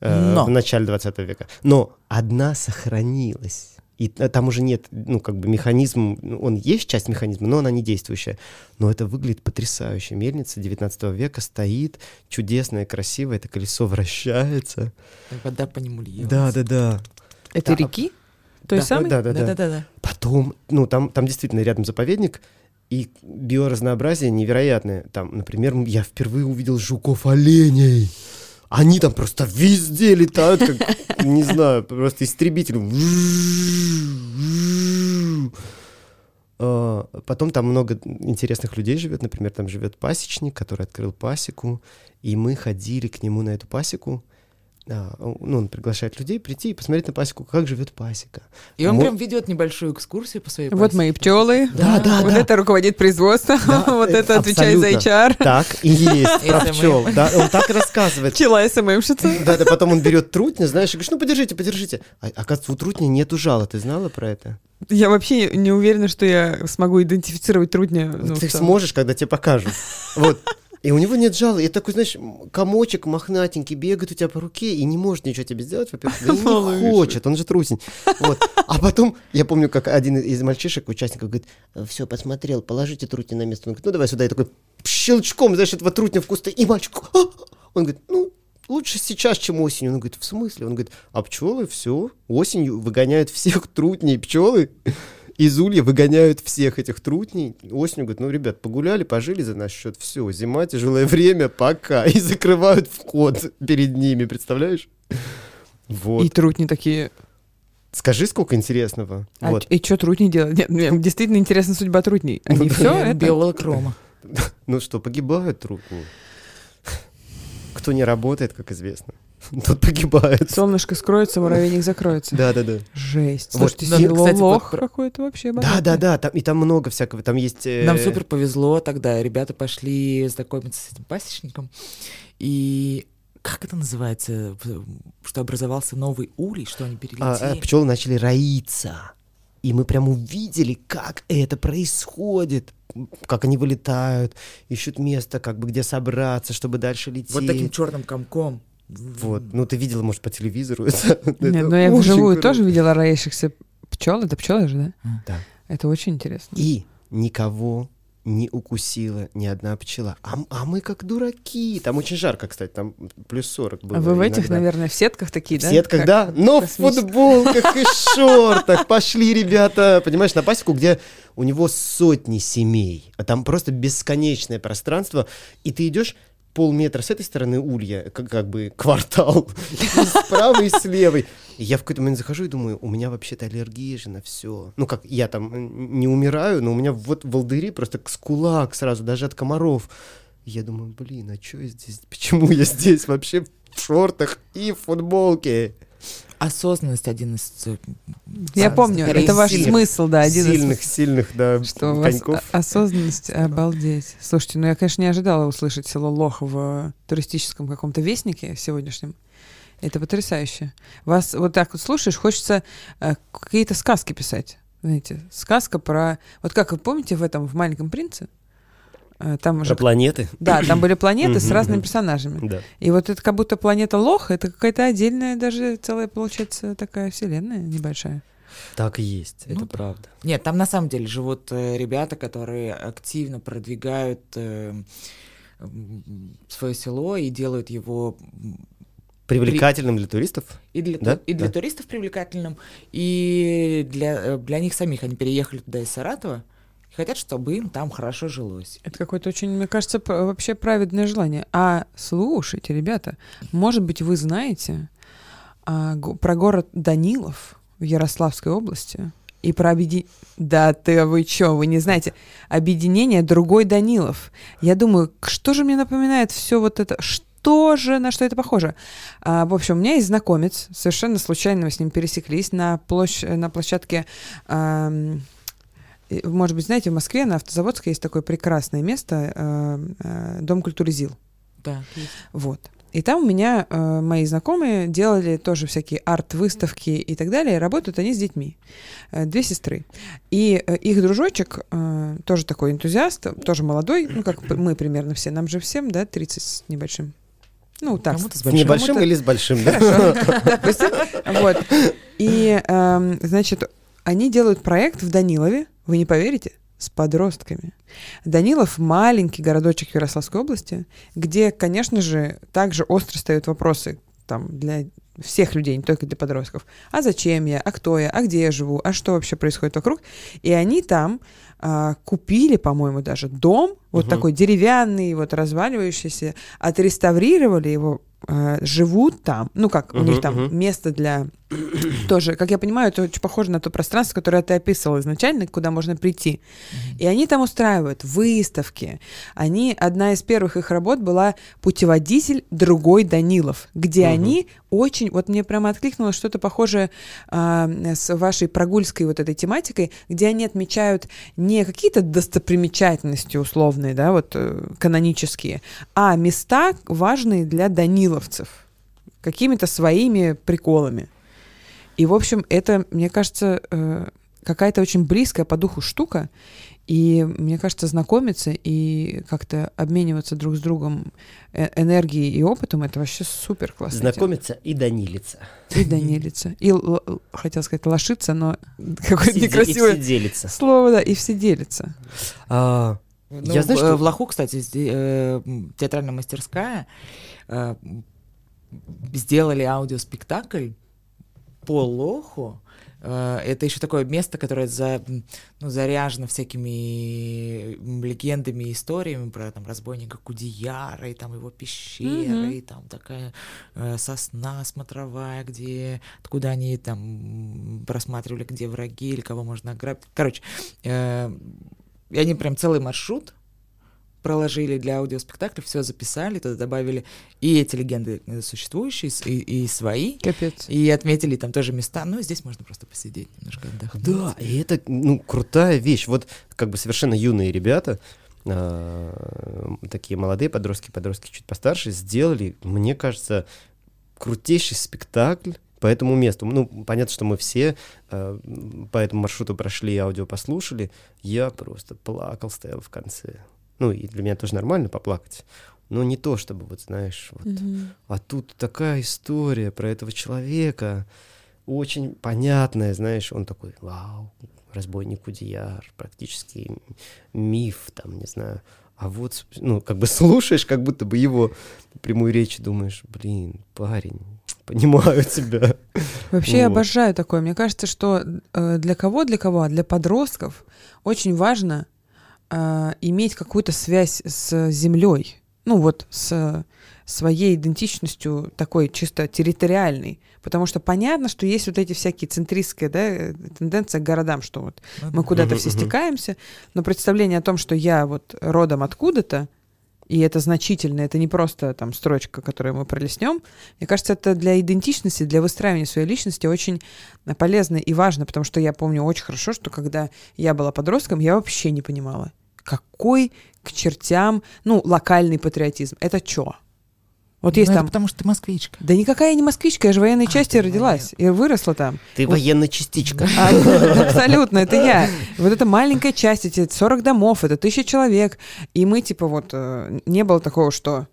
э, Но. в начале 20 века. Но одна сохранилась. И там уже нет, ну, как бы механизм, ну, он есть часть механизма, но она не действующая. Но это выглядит потрясающе. Мельница 19 века стоит, чудесная, красивая, это колесо вращается. Вода по нему льется. Да, да, да. Это Да. реки? Той Да, самой? Да, да, да. Да-да-да. Потом, ну, там, там действительно рядом заповедник, и биоразнообразие невероятное. Там, например, я впервые увидел жуков-оленей. Они там просто везде летают, как, не знаю, просто истребители. А, Потом там много интересных людей живет. Например, там живет пасечник, который открыл пасеку. И мы ходили к нему на эту пасеку. А, Ну, он приглашает людей прийти и посмотреть на пасеку, как живет пасека. И он Мо- прям ведет небольшую экскурсию по своей Вот пасеке. мои пчелы. Да, да, Вот да. это руководит производством, Да, вот это отвечает за. HR. Так и есть, про пчел. Да, он так рассказывает. Пчела СММщица. Да, да, потом он берет трутня, знаешь, и говорит, ну подержите, подержите. А, оказывается, у трутня нету жала, ты знала про это? Я вообще не уверена, что я смогу идентифицировать трудня. ну, ты сможешь, когда тебе покажут. Вот. И у него нет жала. И такой, знаешь, комочек махнатенький бегает у тебя по руке и не может ничего тебе сделать, во-первых, да не хочет, он же трусень. Вот. А потом, я помню, как один из мальчишек, участников, говорит, все, посмотрел, положите трутня на место. Он говорит, ну давай сюда. И такой щелчком, знаешь, этого трутня в кусты. И мальчик, «А!» он говорит, ну, лучше сейчас, чем осенью. Он говорит, в смысле? Он говорит, а пчелы все, осенью выгоняют всех трутней пчелы. Из улья выгоняют всех этих трутней. Осенью говорят, ну, ребят, погуляли, пожили за наш счет, все, зима, тяжелое время, пока. И закрывают вход перед ними, представляешь? Вот. И трутни такие. Скажи, сколько интересного. А вот. и что трутни делают? Нет, мне действительно интересна судьба трутней. Они Ну, все это... Биолог Рома. Ну что, погибают трутни. Кто не работает, как известно, тот погибает. Солнышко скроется, муравейник закроется. Да-да-да. Жесть. Вот, Слушайте, да, село кстати, вот лох про- какой-то вообще богатый. Да-да-да, там, и там много всякого. Там есть... э, Нам супер повезло тогда. Ребята пошли знакомиться с этим пасечником. И как это называется? Что образовался новый улей, что они перелетели? пчелы начали роиться. И мы прям увидели, как это происходит, как они вылетают, ищут место, как бы где собраться, чтобы дальше лететь. вот таким черным комком. Вот. Ну, ты видела, может, по телевизору это? Нет, но я очень вживую тоже видела роящихся пчел. Это пчелы же, да? Да. Это очень интересно. И никого не укусила ни одна пчела. А, а мы как дураки. Там очень жарко, кстати, там плюс 40 было. А вы в этих, иногда. наверное, в сетках такие, В да? сетках, Как да, но в футболках и шортах. Пошли, ребята, понимаешь, на пасеку, где у него сотни семей, а там просто бесконечное пространство, и ты идешь полметра с этой стороны улья, как, как бы квартал, и и с левой. Я в какой-то момент захожу и думаю, у меня вообще-то аллергия же на все. Ну как, я там не умираю, но у меня вот волдыри просто с кулак сразу, даже от комаров. Я думаю, блин, а что я здесь, почему я здесь вообще в шортах и в футболке? Осознанность один из... э, Я помню, скорее это ваш сильных. смысл, да, один из сильных, сильных, да, Что у вас осознанность, обалдеть. Слушайте, ну я, конечно, не ожидала услышать село Лох в туристическом каком-то вестнике сегодняшнем. Это потрясающе. Вас вот так вот слушаешь, хочется э, какие-то сказки писать. Знаете, сказка про... Вот как вы помните в этом, в «Маленьком принце»? Э, Там Про уже... планеты. Да, там были планеты с разными персонажами. Да. И вот это как будто планета Лох, это какая-то отдельная, даже целая, получается, такая вселенная небольшая. Так и есть, Ну это да. правда. Нет, там на самом деле живут э, ребята, которые активно продвигают э, свое село и делают его Привлекательным для туристов? и для, Да? и для Да. туристов привлекательным, и для, э, для них самих. Они переехали туда из Саратова и хотят, чтобы им там хорошо жилось. Это какое-то очень, мне кажется, вообще праведное желание. А слушайте, ребята, может быть, вы знаете а, про город Данилов в Ярославской области и про объединение... Да ты, вы чё, вы не знаете? Объединение другой Данилов. Я думаю, что же мне напоминает все вот это? Что же, на что это похоже? А, в общем, у меня есть знакомец, совершенно случайно мы с ним пересеклись на, площ... на площадке и, Может быть, знаете, в Москве на Автозаводской есть такое прекрасное место, э, э, Дом культуры ЗИЛ. Да, есть. Вот. И там у меня э, мои знакомые делали тоже всякие арт-выставки и так далее. Работают они с детьми. Э, две сестры. И э, их дружочек, э, тоже такой энтузиаст, тоже молодой, ну, как мы примерно все, нам же всем, да, 30 с небольшим. Ну, так, Кому-то с С большим, небольшим или с большим? да? Хорошо. Допустим. Вот. И, эм, значит, они делают проект в Данилове, вы не поверите, с подростками. Данилов — маленький городочек Ярославской области, где, конечно же, также остро стоят вопросы там, для всех людей, не только для подростков. А зачем я? А кто я? А где я живу? А что вообще происходит вокруг? И они там а, купили, по-моему, даже дом, вот Мгм. такой деревянный, вот разваливающийся, отреставрировали его, а, живут там. Ну как, у Мгм, них там мгм. место для тоже, как я понимаю, это очень похоже на то пространство, которое ты описывал изначально, куда можно прийти. И они там устраивают выставки. Они, одна из первых их работ была «Путеводитель другой Данилов», где они очень, вот мне прямо откликнулось что-то похожее а, с вашей прогульской вот этой тематикой, где они отмечают не какие-то достопримечательности условные, да, вот э, канонические, а места важные для даниловцев какими-то своими приколами. И, в общем, это, мне кажется, э, какая-то очень близкая по духу штука. И, мне кажется, знакомиться и как-то обмениваться друг с другом э- энергией и опытом, это вообще супер классно. Знакомиться и данилиться. И данилиться. И, хотел сказать, лошиться, но какое-то и некрасивое делиться. слово, да, и все делятся. А, Ну, Я знаю, что- в Лоху, кстати, э, театральная мастерская э, сделали аудиоспектакль по Лоху. Э, Это еще такое место, которое за, ну, заряжено всякими легендами и историями про там, разбойника Кудияра, и там его пещера, Мгм. и там такая э, сосна смотровая, где откуда они там просматривали, где враги или кого можно ограбить. Короче, э, и они прям целый маршрут проложили для аудиоспектакля, все записали, туда добавили и эти легенды э, существующие, и, и свои, Капец. и отметили там тоже места. Ну, здесь можно просто посидеть, немножко отдохнуть. Да, и это, ну, крутая вещь. Вот как бы совершенно юные ребята, а, такие молодые подростки, подростки чуть постарше, сделали, мне кажется, крутейший спектакль по этому месту. Ну, понятно, что мы все м, по этому маршруту прошли, аудио послушали. Я просто плакал, стоял в конце. Ну, и для меня тоже нормально поплакать. Но не то, чтобы, вот знаешь, вот Мгм. а тут такая история про этого человека, очень понятная, знаешь, он такой, вау, разбойник Удияр, практически миф, там, не знаю. А вот, ну, как бы слушаешь, как будто бы его прямую речь, думаешь, блин, парень, понимаю тебя. Вообще я Вот. обожаю такое. Мне кажется, что э, для кого, для кого, а для подростков очень важно э, иметь какую-то связь с землей. Ну вот с своей идентичностью такой чисто территориальной. Потому что понятно, что есть вот эти всякие центристские да, тенденции к городам, что вот Ну мы да. куда-то все стекаемся, но представление о том, что я вот родом откуда-то, и это значительно, это не просто там строчка, которую мы пролистнем. Мне кажется, это для идентичности, для выстраивания своей личности очень полезно и важно, потому что я помню очень хорошо, что когда я была подростком, я вообще не понимала, какой к чертям, ну, локальный патриотизм. Это что? Вот Ну, есть это там... потому что ты москвичка. Да никакая я не москвичка, я же в военной А, части родилась и выросла там. Ты Вот. военная частичка. А, Абсолютно, это я. Вот эта маленькая часть, эти 40 домов, это тысяча человек. И мы, типа, вот, э, не было такого, что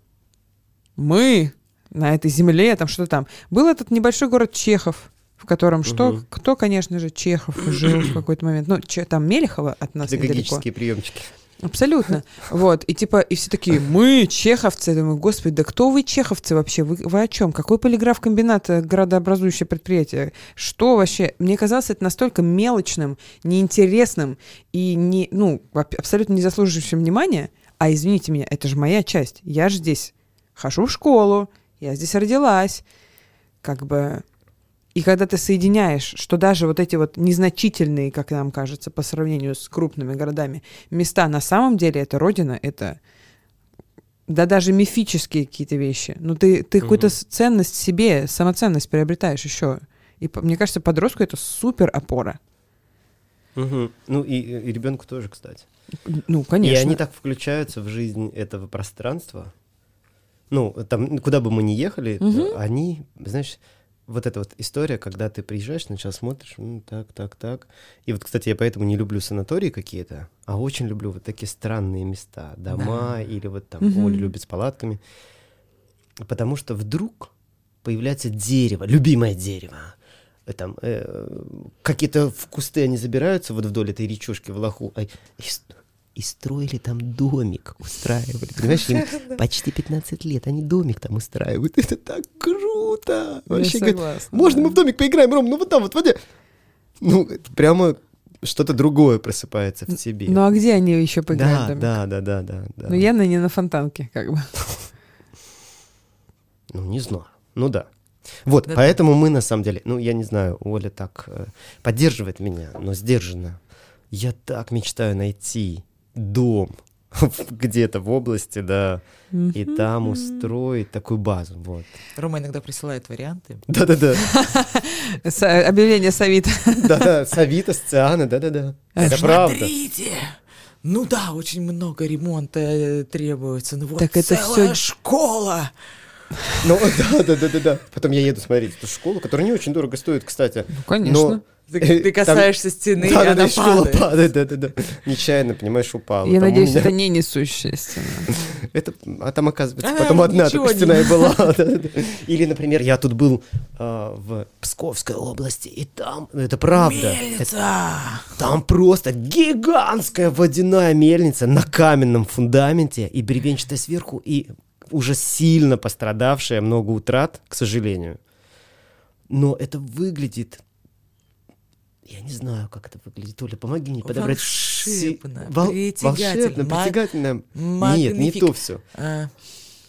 мы на этой земле, там что-то там. Был этот небольшой город Чехов, в котором что, кто, конечно же, Чехов жил в какой-то момент. Ну, че- там Мелехова от нас недалеко. Педагогические приемчики. Абсолютно. Вот. И типа, и все такие, мы чеховцы. Я думаю, господи, да кто вы чеховцы вообще? Вы, вы о чем? Какой полиграф-комбинат, э, градообразующее предприятие? Что вообще? Мне казалось это настолько мелочным, неинтересным и не, ну, аб- абсолютно не заслуживающим внимания. А извините меня, это же моя часть. Я же здесь хожу в школу, я здесь родилась. Как бы... И когда ты соединяешь, что даже вот эти вот незначительные, как нам кажется, по сравнению с крупными городами, места на самом деле это родина, это да даже мифические какие-то вещи. Ну ты, ты какую-то ценность себе, самоценность приобретаешь еще. И мне кажется, подростку это супер опора. Мгм. Ну и, и ребенку тоже, кстати. Ну, конечно. И они так включаются в жизнь этого пространства. Ну, там, куда бы мы ни ехали, э, они, знаешь, вот эта вот история, когда ты приезжаешь, сначала смотришь, «М, так, так, так. И вот, кстати, я поэтому не люблю санатории какие-то, а очень люблю вот такие странные места, дома Да. или вот там Мгм. Оля любит с палатками. Потому что вдруг появляется дерево, любимое дерево, э, там э, какие-то в кусты они забираются вот вдоль этой речушки в Лоху, а, и, и строили там домик, устраивали. Понимаешь, им почти 15 лет, они домик там устраивают. Это так круто! Вообще, согласна, можно да. мы в домик поиграем, Ром? Ну вот там вот, вот. Ну, прямо что-то другое просыпается в тебе. Ну а где они еще поиграют? да, да, да, да, да, да. Ну явно не на фонтанке, как бы. Ну, не знаю. Ну да. Вот, Да-да. поэтому мы на самом деле, ну, я не знаю, Оля так э, поддерживает меня, но сдержанно. Я так мечтаю найти дом где-то в области, да, и там устроить такую базу, вот. Рома иногда присылает варианты. Да-да-да, Объявление с Авито. да-да, Савита, Сциана, да-да-да. Это правда. Смотрите! Ну да, очень много ремонта э, требуется. Ну вот Так это целая всё- Ну, школа. да-да-да-да-да. Потом я еду смотреть эту школу, которая не очень дорого стоит, кстати. Ну, конечно. Ты, Э, ты там- касаешься стены, и Да, она и школа падает. падает, да, да, да. Нечаянно, понимаешь, упала. Я Там надеюсь, меня- это не несущая стена. Это, а там, оказывается, А, потом одна только не- стена и была. Или, например, я тут был а, в Псковской области, и там, ну, это правда, это- Мельница! там просто гигантская водяная мельница на каменном фундаменте и бревенчатая сверху, и уже сильно пострадавшая, много утрат, к сожалению. Но это выглядит... Я не знаю, как это выглядит. Оля, помоги мне подобрать... Волшебно, Вол- притягательно, Волшебно, притягательно. Нет, не то все. А,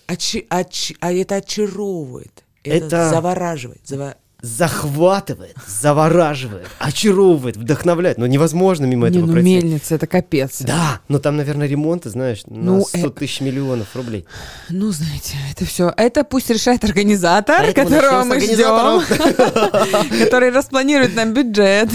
очи- очи- а это очаровывает. Это, Это- завораживает. зава- захватывает, завораживает, очаровывает, вдохновляет. Но невозможно мимо Не, этого ну пройти. мельница, это капец. Да, но там, наверное, ремонты, знаешь, на Ну, 100 э- тысяч миллионов рублей. Ну, знаете, это все. Это пусть решает организатор, Поэтому которого мы ждем, который распланирует нам бюджет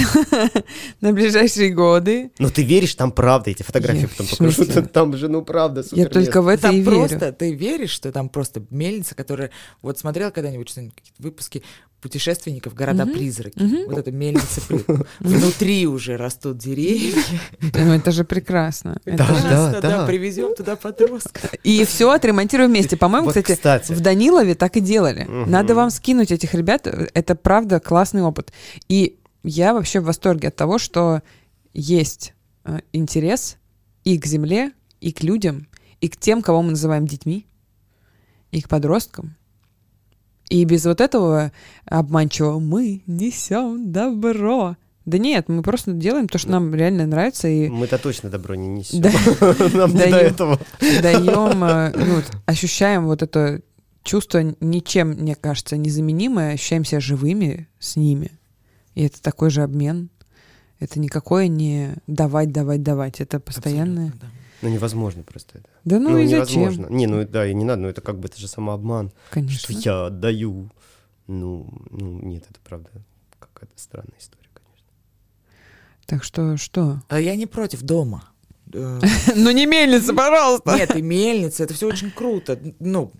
на ближайшие годы. Но ты веришь, там правда, эти фотографии потом в покажу. смысле? Там же, ну, правда, супер Я только в это там и верю. просто, ты веришь, что там просто мельница, которая... Вот смотрел когда-нибудь что-нибудь, какие-то выпуски путешественников «Города-призраки». Вот эта мельница. Внутри уже растут деревья. Ну, это же прекрасно. Да, Это да, да, привезем туда подростков. И все отремонтируем вместе. По-моему, кстати, в Данилове так и делали. Надо вам скинуть этих ребят. Это правда классный опыт. И я вообще в восторге от того, что есть э, интерес и к земле, и к людям, и к тем, кого мы называем детьми, и к подросткам. И без вот этого обманчивого «мы несем добро». Да нет, мы просто делаем то, что нам реально нравится, и Мы-то точно добро не несем. Да. Нам не до этого. даем, э, ну, вот ощущаем вот это чувство ничем, мне кажется, незаменимое, ощущаем себя живыми с ними. И это такой же обмен. Это никакое не давать, давать, давать. Это постоянное. Абсолютно, да. Ну, невозможно просто это. Да ну, и зачем? невозможно. Не, ну да, и не надо, ну это как бы это же самообман. Что Конечно. я отдаю. Ну, ну, нет, это правда какая-то странная история, конечно. Так что что? А я не против дома. Э, Ну не мельница, пожалуйста. Нет, и мельница, это все очень круто. Ну,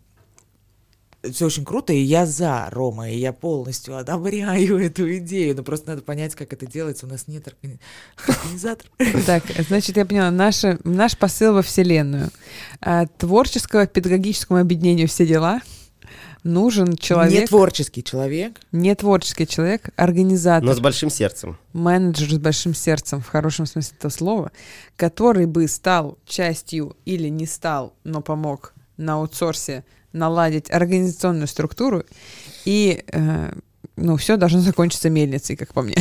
все очень круто, и я за, Рома, и я полностью одобряю эту идею. Но просто надо понять, как это делается. У нас нет органи- организатора. Так, значит, я поняла, наше, наш посыл во Вселенную. А, Творческого педагогическому объединению все дела. Нужен человек, Не творческий человек. не творческий человек, организатор. Но с большим сердцем. менеджер с большим сердцем, в хорошем смысле этого слова, который бы стал частью или не стал, но помог на аутсорсе наладить организационную структуру, и э, ну, все должно закончиться мельницей, как по мне.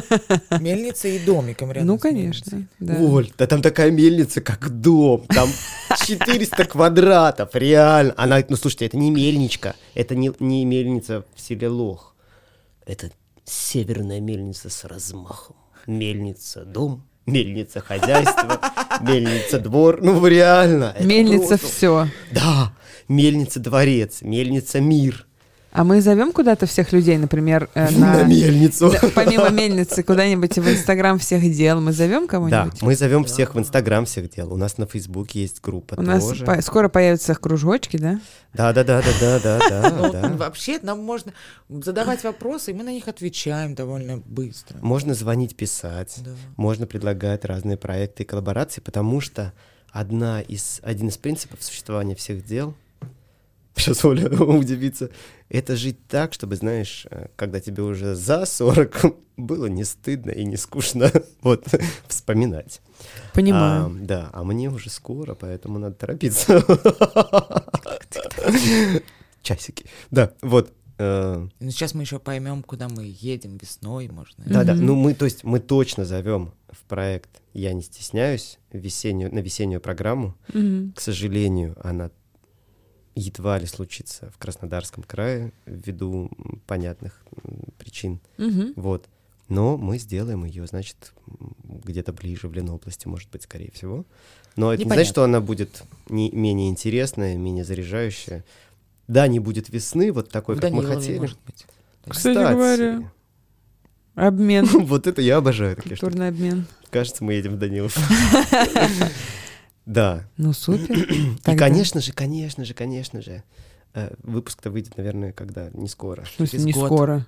Мельница и домиком рядом ну, конечно. мельницей. да. Оль, да там такая мельница, как дом. Там 400 квадратов, реально. Она, ну слушайте, это не мельничка. Это не, не мельница в селе Лох. Это северная мельница с размахом. Мельница дом, мельница хозяйство, мельница двор. Ну реально. Мельница все. Да, мельница дворец, мельница мир. А мы зовем куда-то всех людей, например, э, На на... мельницу. Да, помимо мельницы, куда-нибудь в Инстаграм всех дел. Мы зовем Да, кого-нибудь? мы зовем всех в Инстаграм всех дел. У нас на Фейсбуке есть группа У нас тоже. по- скоро появятся кружочки, да? Да, да, да, да, да, да, Ну, да. Вообще нам можно задавать вопросы, и мы на них отвечаем довольно быстро. Можно звонить, писать, Да. можно предлагать разные проекты и коллаборации, потому что одна из, один из принципов существования всех дел сейчас Оля удивится, это жить так, чтобы, знаешь, э, когда тебе уже за 40, было не стыдно и не скучно вот вспоминать. Понимаю. А, да, а мне уже скоро, поэтому надо торопиться. Часики. Да, вот. э, Ну, сейчас мы еще поймем, куда мы едем весной, может. Да, да. Ну, мы, то есть, мы точно зовем в проект «Я не стесняюсь» весеннюю, на весеннюю программу. К сожалению, она едва ли случится в Краснодарском крае ввиду понятных причин. Мгм. Вот. Но мы сделаем ее, значит, где-то ближе в Ленобласти, может быть, скорее всего. Но это не значит, Непонятно. что она будет не, менее интересная, менее заряжающая. Да, не будет весны, вот такой, В как мы Данилове, хотели. может быть. Кстати говоря. Обмен. вот это я обожаю такие штуки. Культурный обмен. Кажется, мы едем в Данилов. Да. Ну, супер. И, Тогда- конечно же, конечно же, конечно же, э, выпуск-то выйдет, наверное, когда? Не скоро. Через не год. скоро.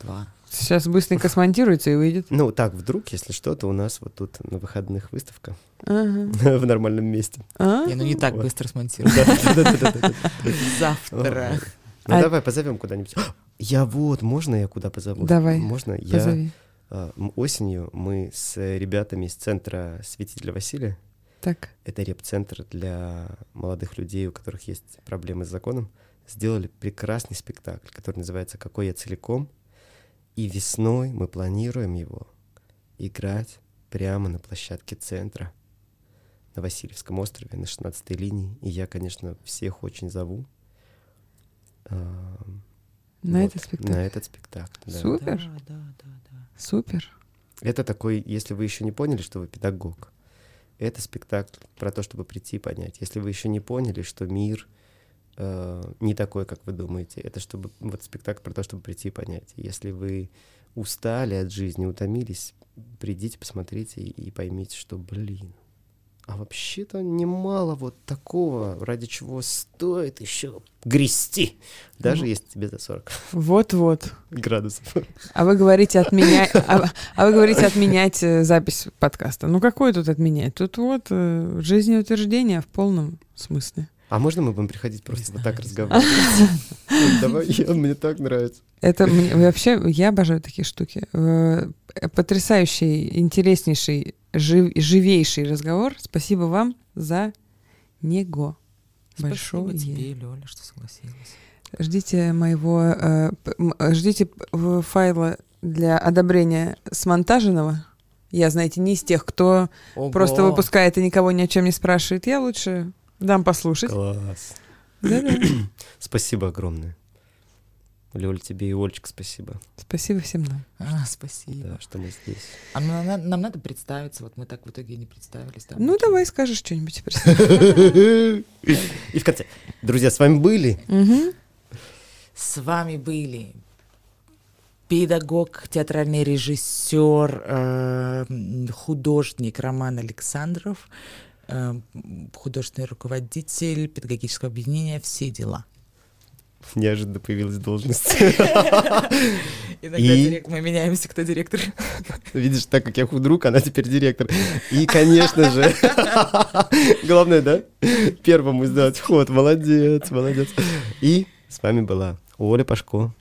Два. Сейчас быстренько смонтируется и выйдет. Ну, так, вдруг, если что-то, у нас вот тут на выходных выставка Ага. в нормальном месте. А? Не, ну не так Вот. быстро смонтирую. Да-да-да-да-да. Завтра. Ну, А- давай позовем куда-нибудь. Я вот, можно я куда позову? Давай, Можно я Позови. а, осенью мы с ребятами из центра Святителя Василия, Так. это реп-центр для молодых людей, у которых есть проблемы с законом, сделали прекрасный спектакль, который называется «Какой я целиком». И весной мы планируем его играть прямо на площадке центра на Васильевском острове, на 16 линии. И я, конечно, всех очень зову. а, На вот, этот спектакль. На этот спектакль, да. Супер. Да, да, да, да. Супер. Это такой, если вы еще не поняли, что вы педагог, это спектакль про то, чтобы прийти и понять. Если вы еще не поняли, что мир э, не такой, как вы думаете, это чтобы вот спектакль про то, чтобы прийти и понять. Если вы устали от жизни, утомились, придите, посмотрите и, и поймите, что, блин, а вообще-то немало вот такого, ради чего стоит еще грести, даже Ну. если тебе за 40 Вот-вот. градусов. А вы говорите отменять, а, а вы говорите отменять э, запись подкаста. Ну какой тут отменять? Тут вот э, жизнеутверждение в полном смысле. А можно мы будем приходить просто вот так разговаривать? Давай, я- мне так нравится. Это мне вообще я обожаю такие штуки. Э, Потрясающий, интереснейший, жив- живейший разговор. Спасибо вам за него. Спасибо Большое. тебе, Лёля, что согласилась. Ждите моего, э, э, ждите в- файла для одобрения смонтаженного. Я, знаете, не из тех, кто просто Ого. выпускает и никого ни о чем не спрашивает. Я лучше дам послушать. Класс. Да-да. Спасибо огромное. Лёль, тебе и Ольчик спасибо, Спасибо всем нам. А, спасибо. да, что мы здесь. А нам, нам- нам надо представиться, вот мы так в итоге и не представились. да? Ну, давай скажешь что-нибудь. И в конце. Друзья, с вами были. С вами были педагог, театральный режиссер, э, художник Роман Александров, художественный руководитель педагогического объединения «Все дела». неожиданно появилась должность. Иногда И? мы меняемся, кто директор. Видишь, так как я худрук, она теперь директор. И, конечно же, главное, да, первому сделать ход. Молодец, молодец. И с вами была Оля Пашко,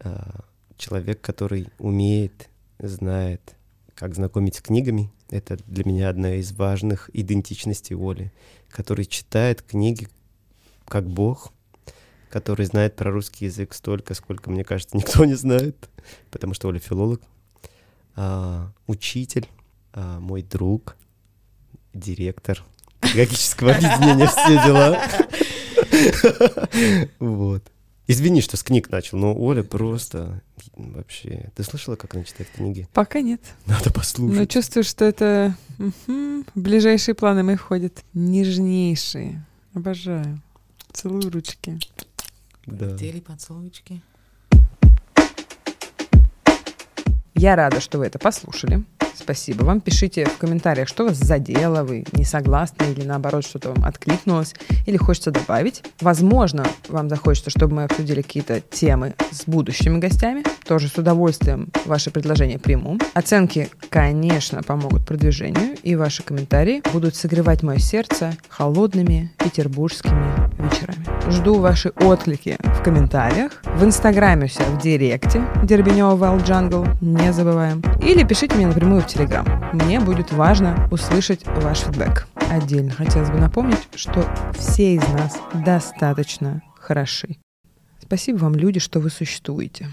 а, человек, который умеет, знает, как знакомить с книгами. Это для меня одна из важных идентичностей Оли, который читает книги как Бог, который знает про русский язык столько, сколько, мне кажется, никто не знает, потому что Оля филолог, а, учитель, а, мой друг, директор педагогического объединения «Все дела». Вот. Извини, что с книг начал, но Оля просто вообще... Ты слышала, как она читает книги? Пока нет. Надо Но послушать. чувствую, что это в ближайшие планы мои входят. Нежнейшие. Обожаю. Целую ручки. Да. Тели поцелуйчики. Я рада, что вы это послушали. Спасибо вам. Пишите в комментариях, что вас задело, вы не согласны или наоборот что-то вам откликнулось или хочется добавить. Возможно, вам захочется, чтобы мы обсудили какие-то темы с будущими гостями. Тоже с удовольствием ваши предложения приму. Оценки, конечно, помогут продвижению, и ваши комментарии будут согревать мое сердце холодными петербургскими вечерами. Жду ваши отклики в комментариях, в инстаграме у в директе Дербенева Wild Jungle, не забываем. Или пишите мне напрямую в телеграм. Мне будет важно услышать ваш фидбэк. Отдельно хотелось бы напомнить, что все из нас достаточно хороши. Спасибо вам, люди, что вы существуете.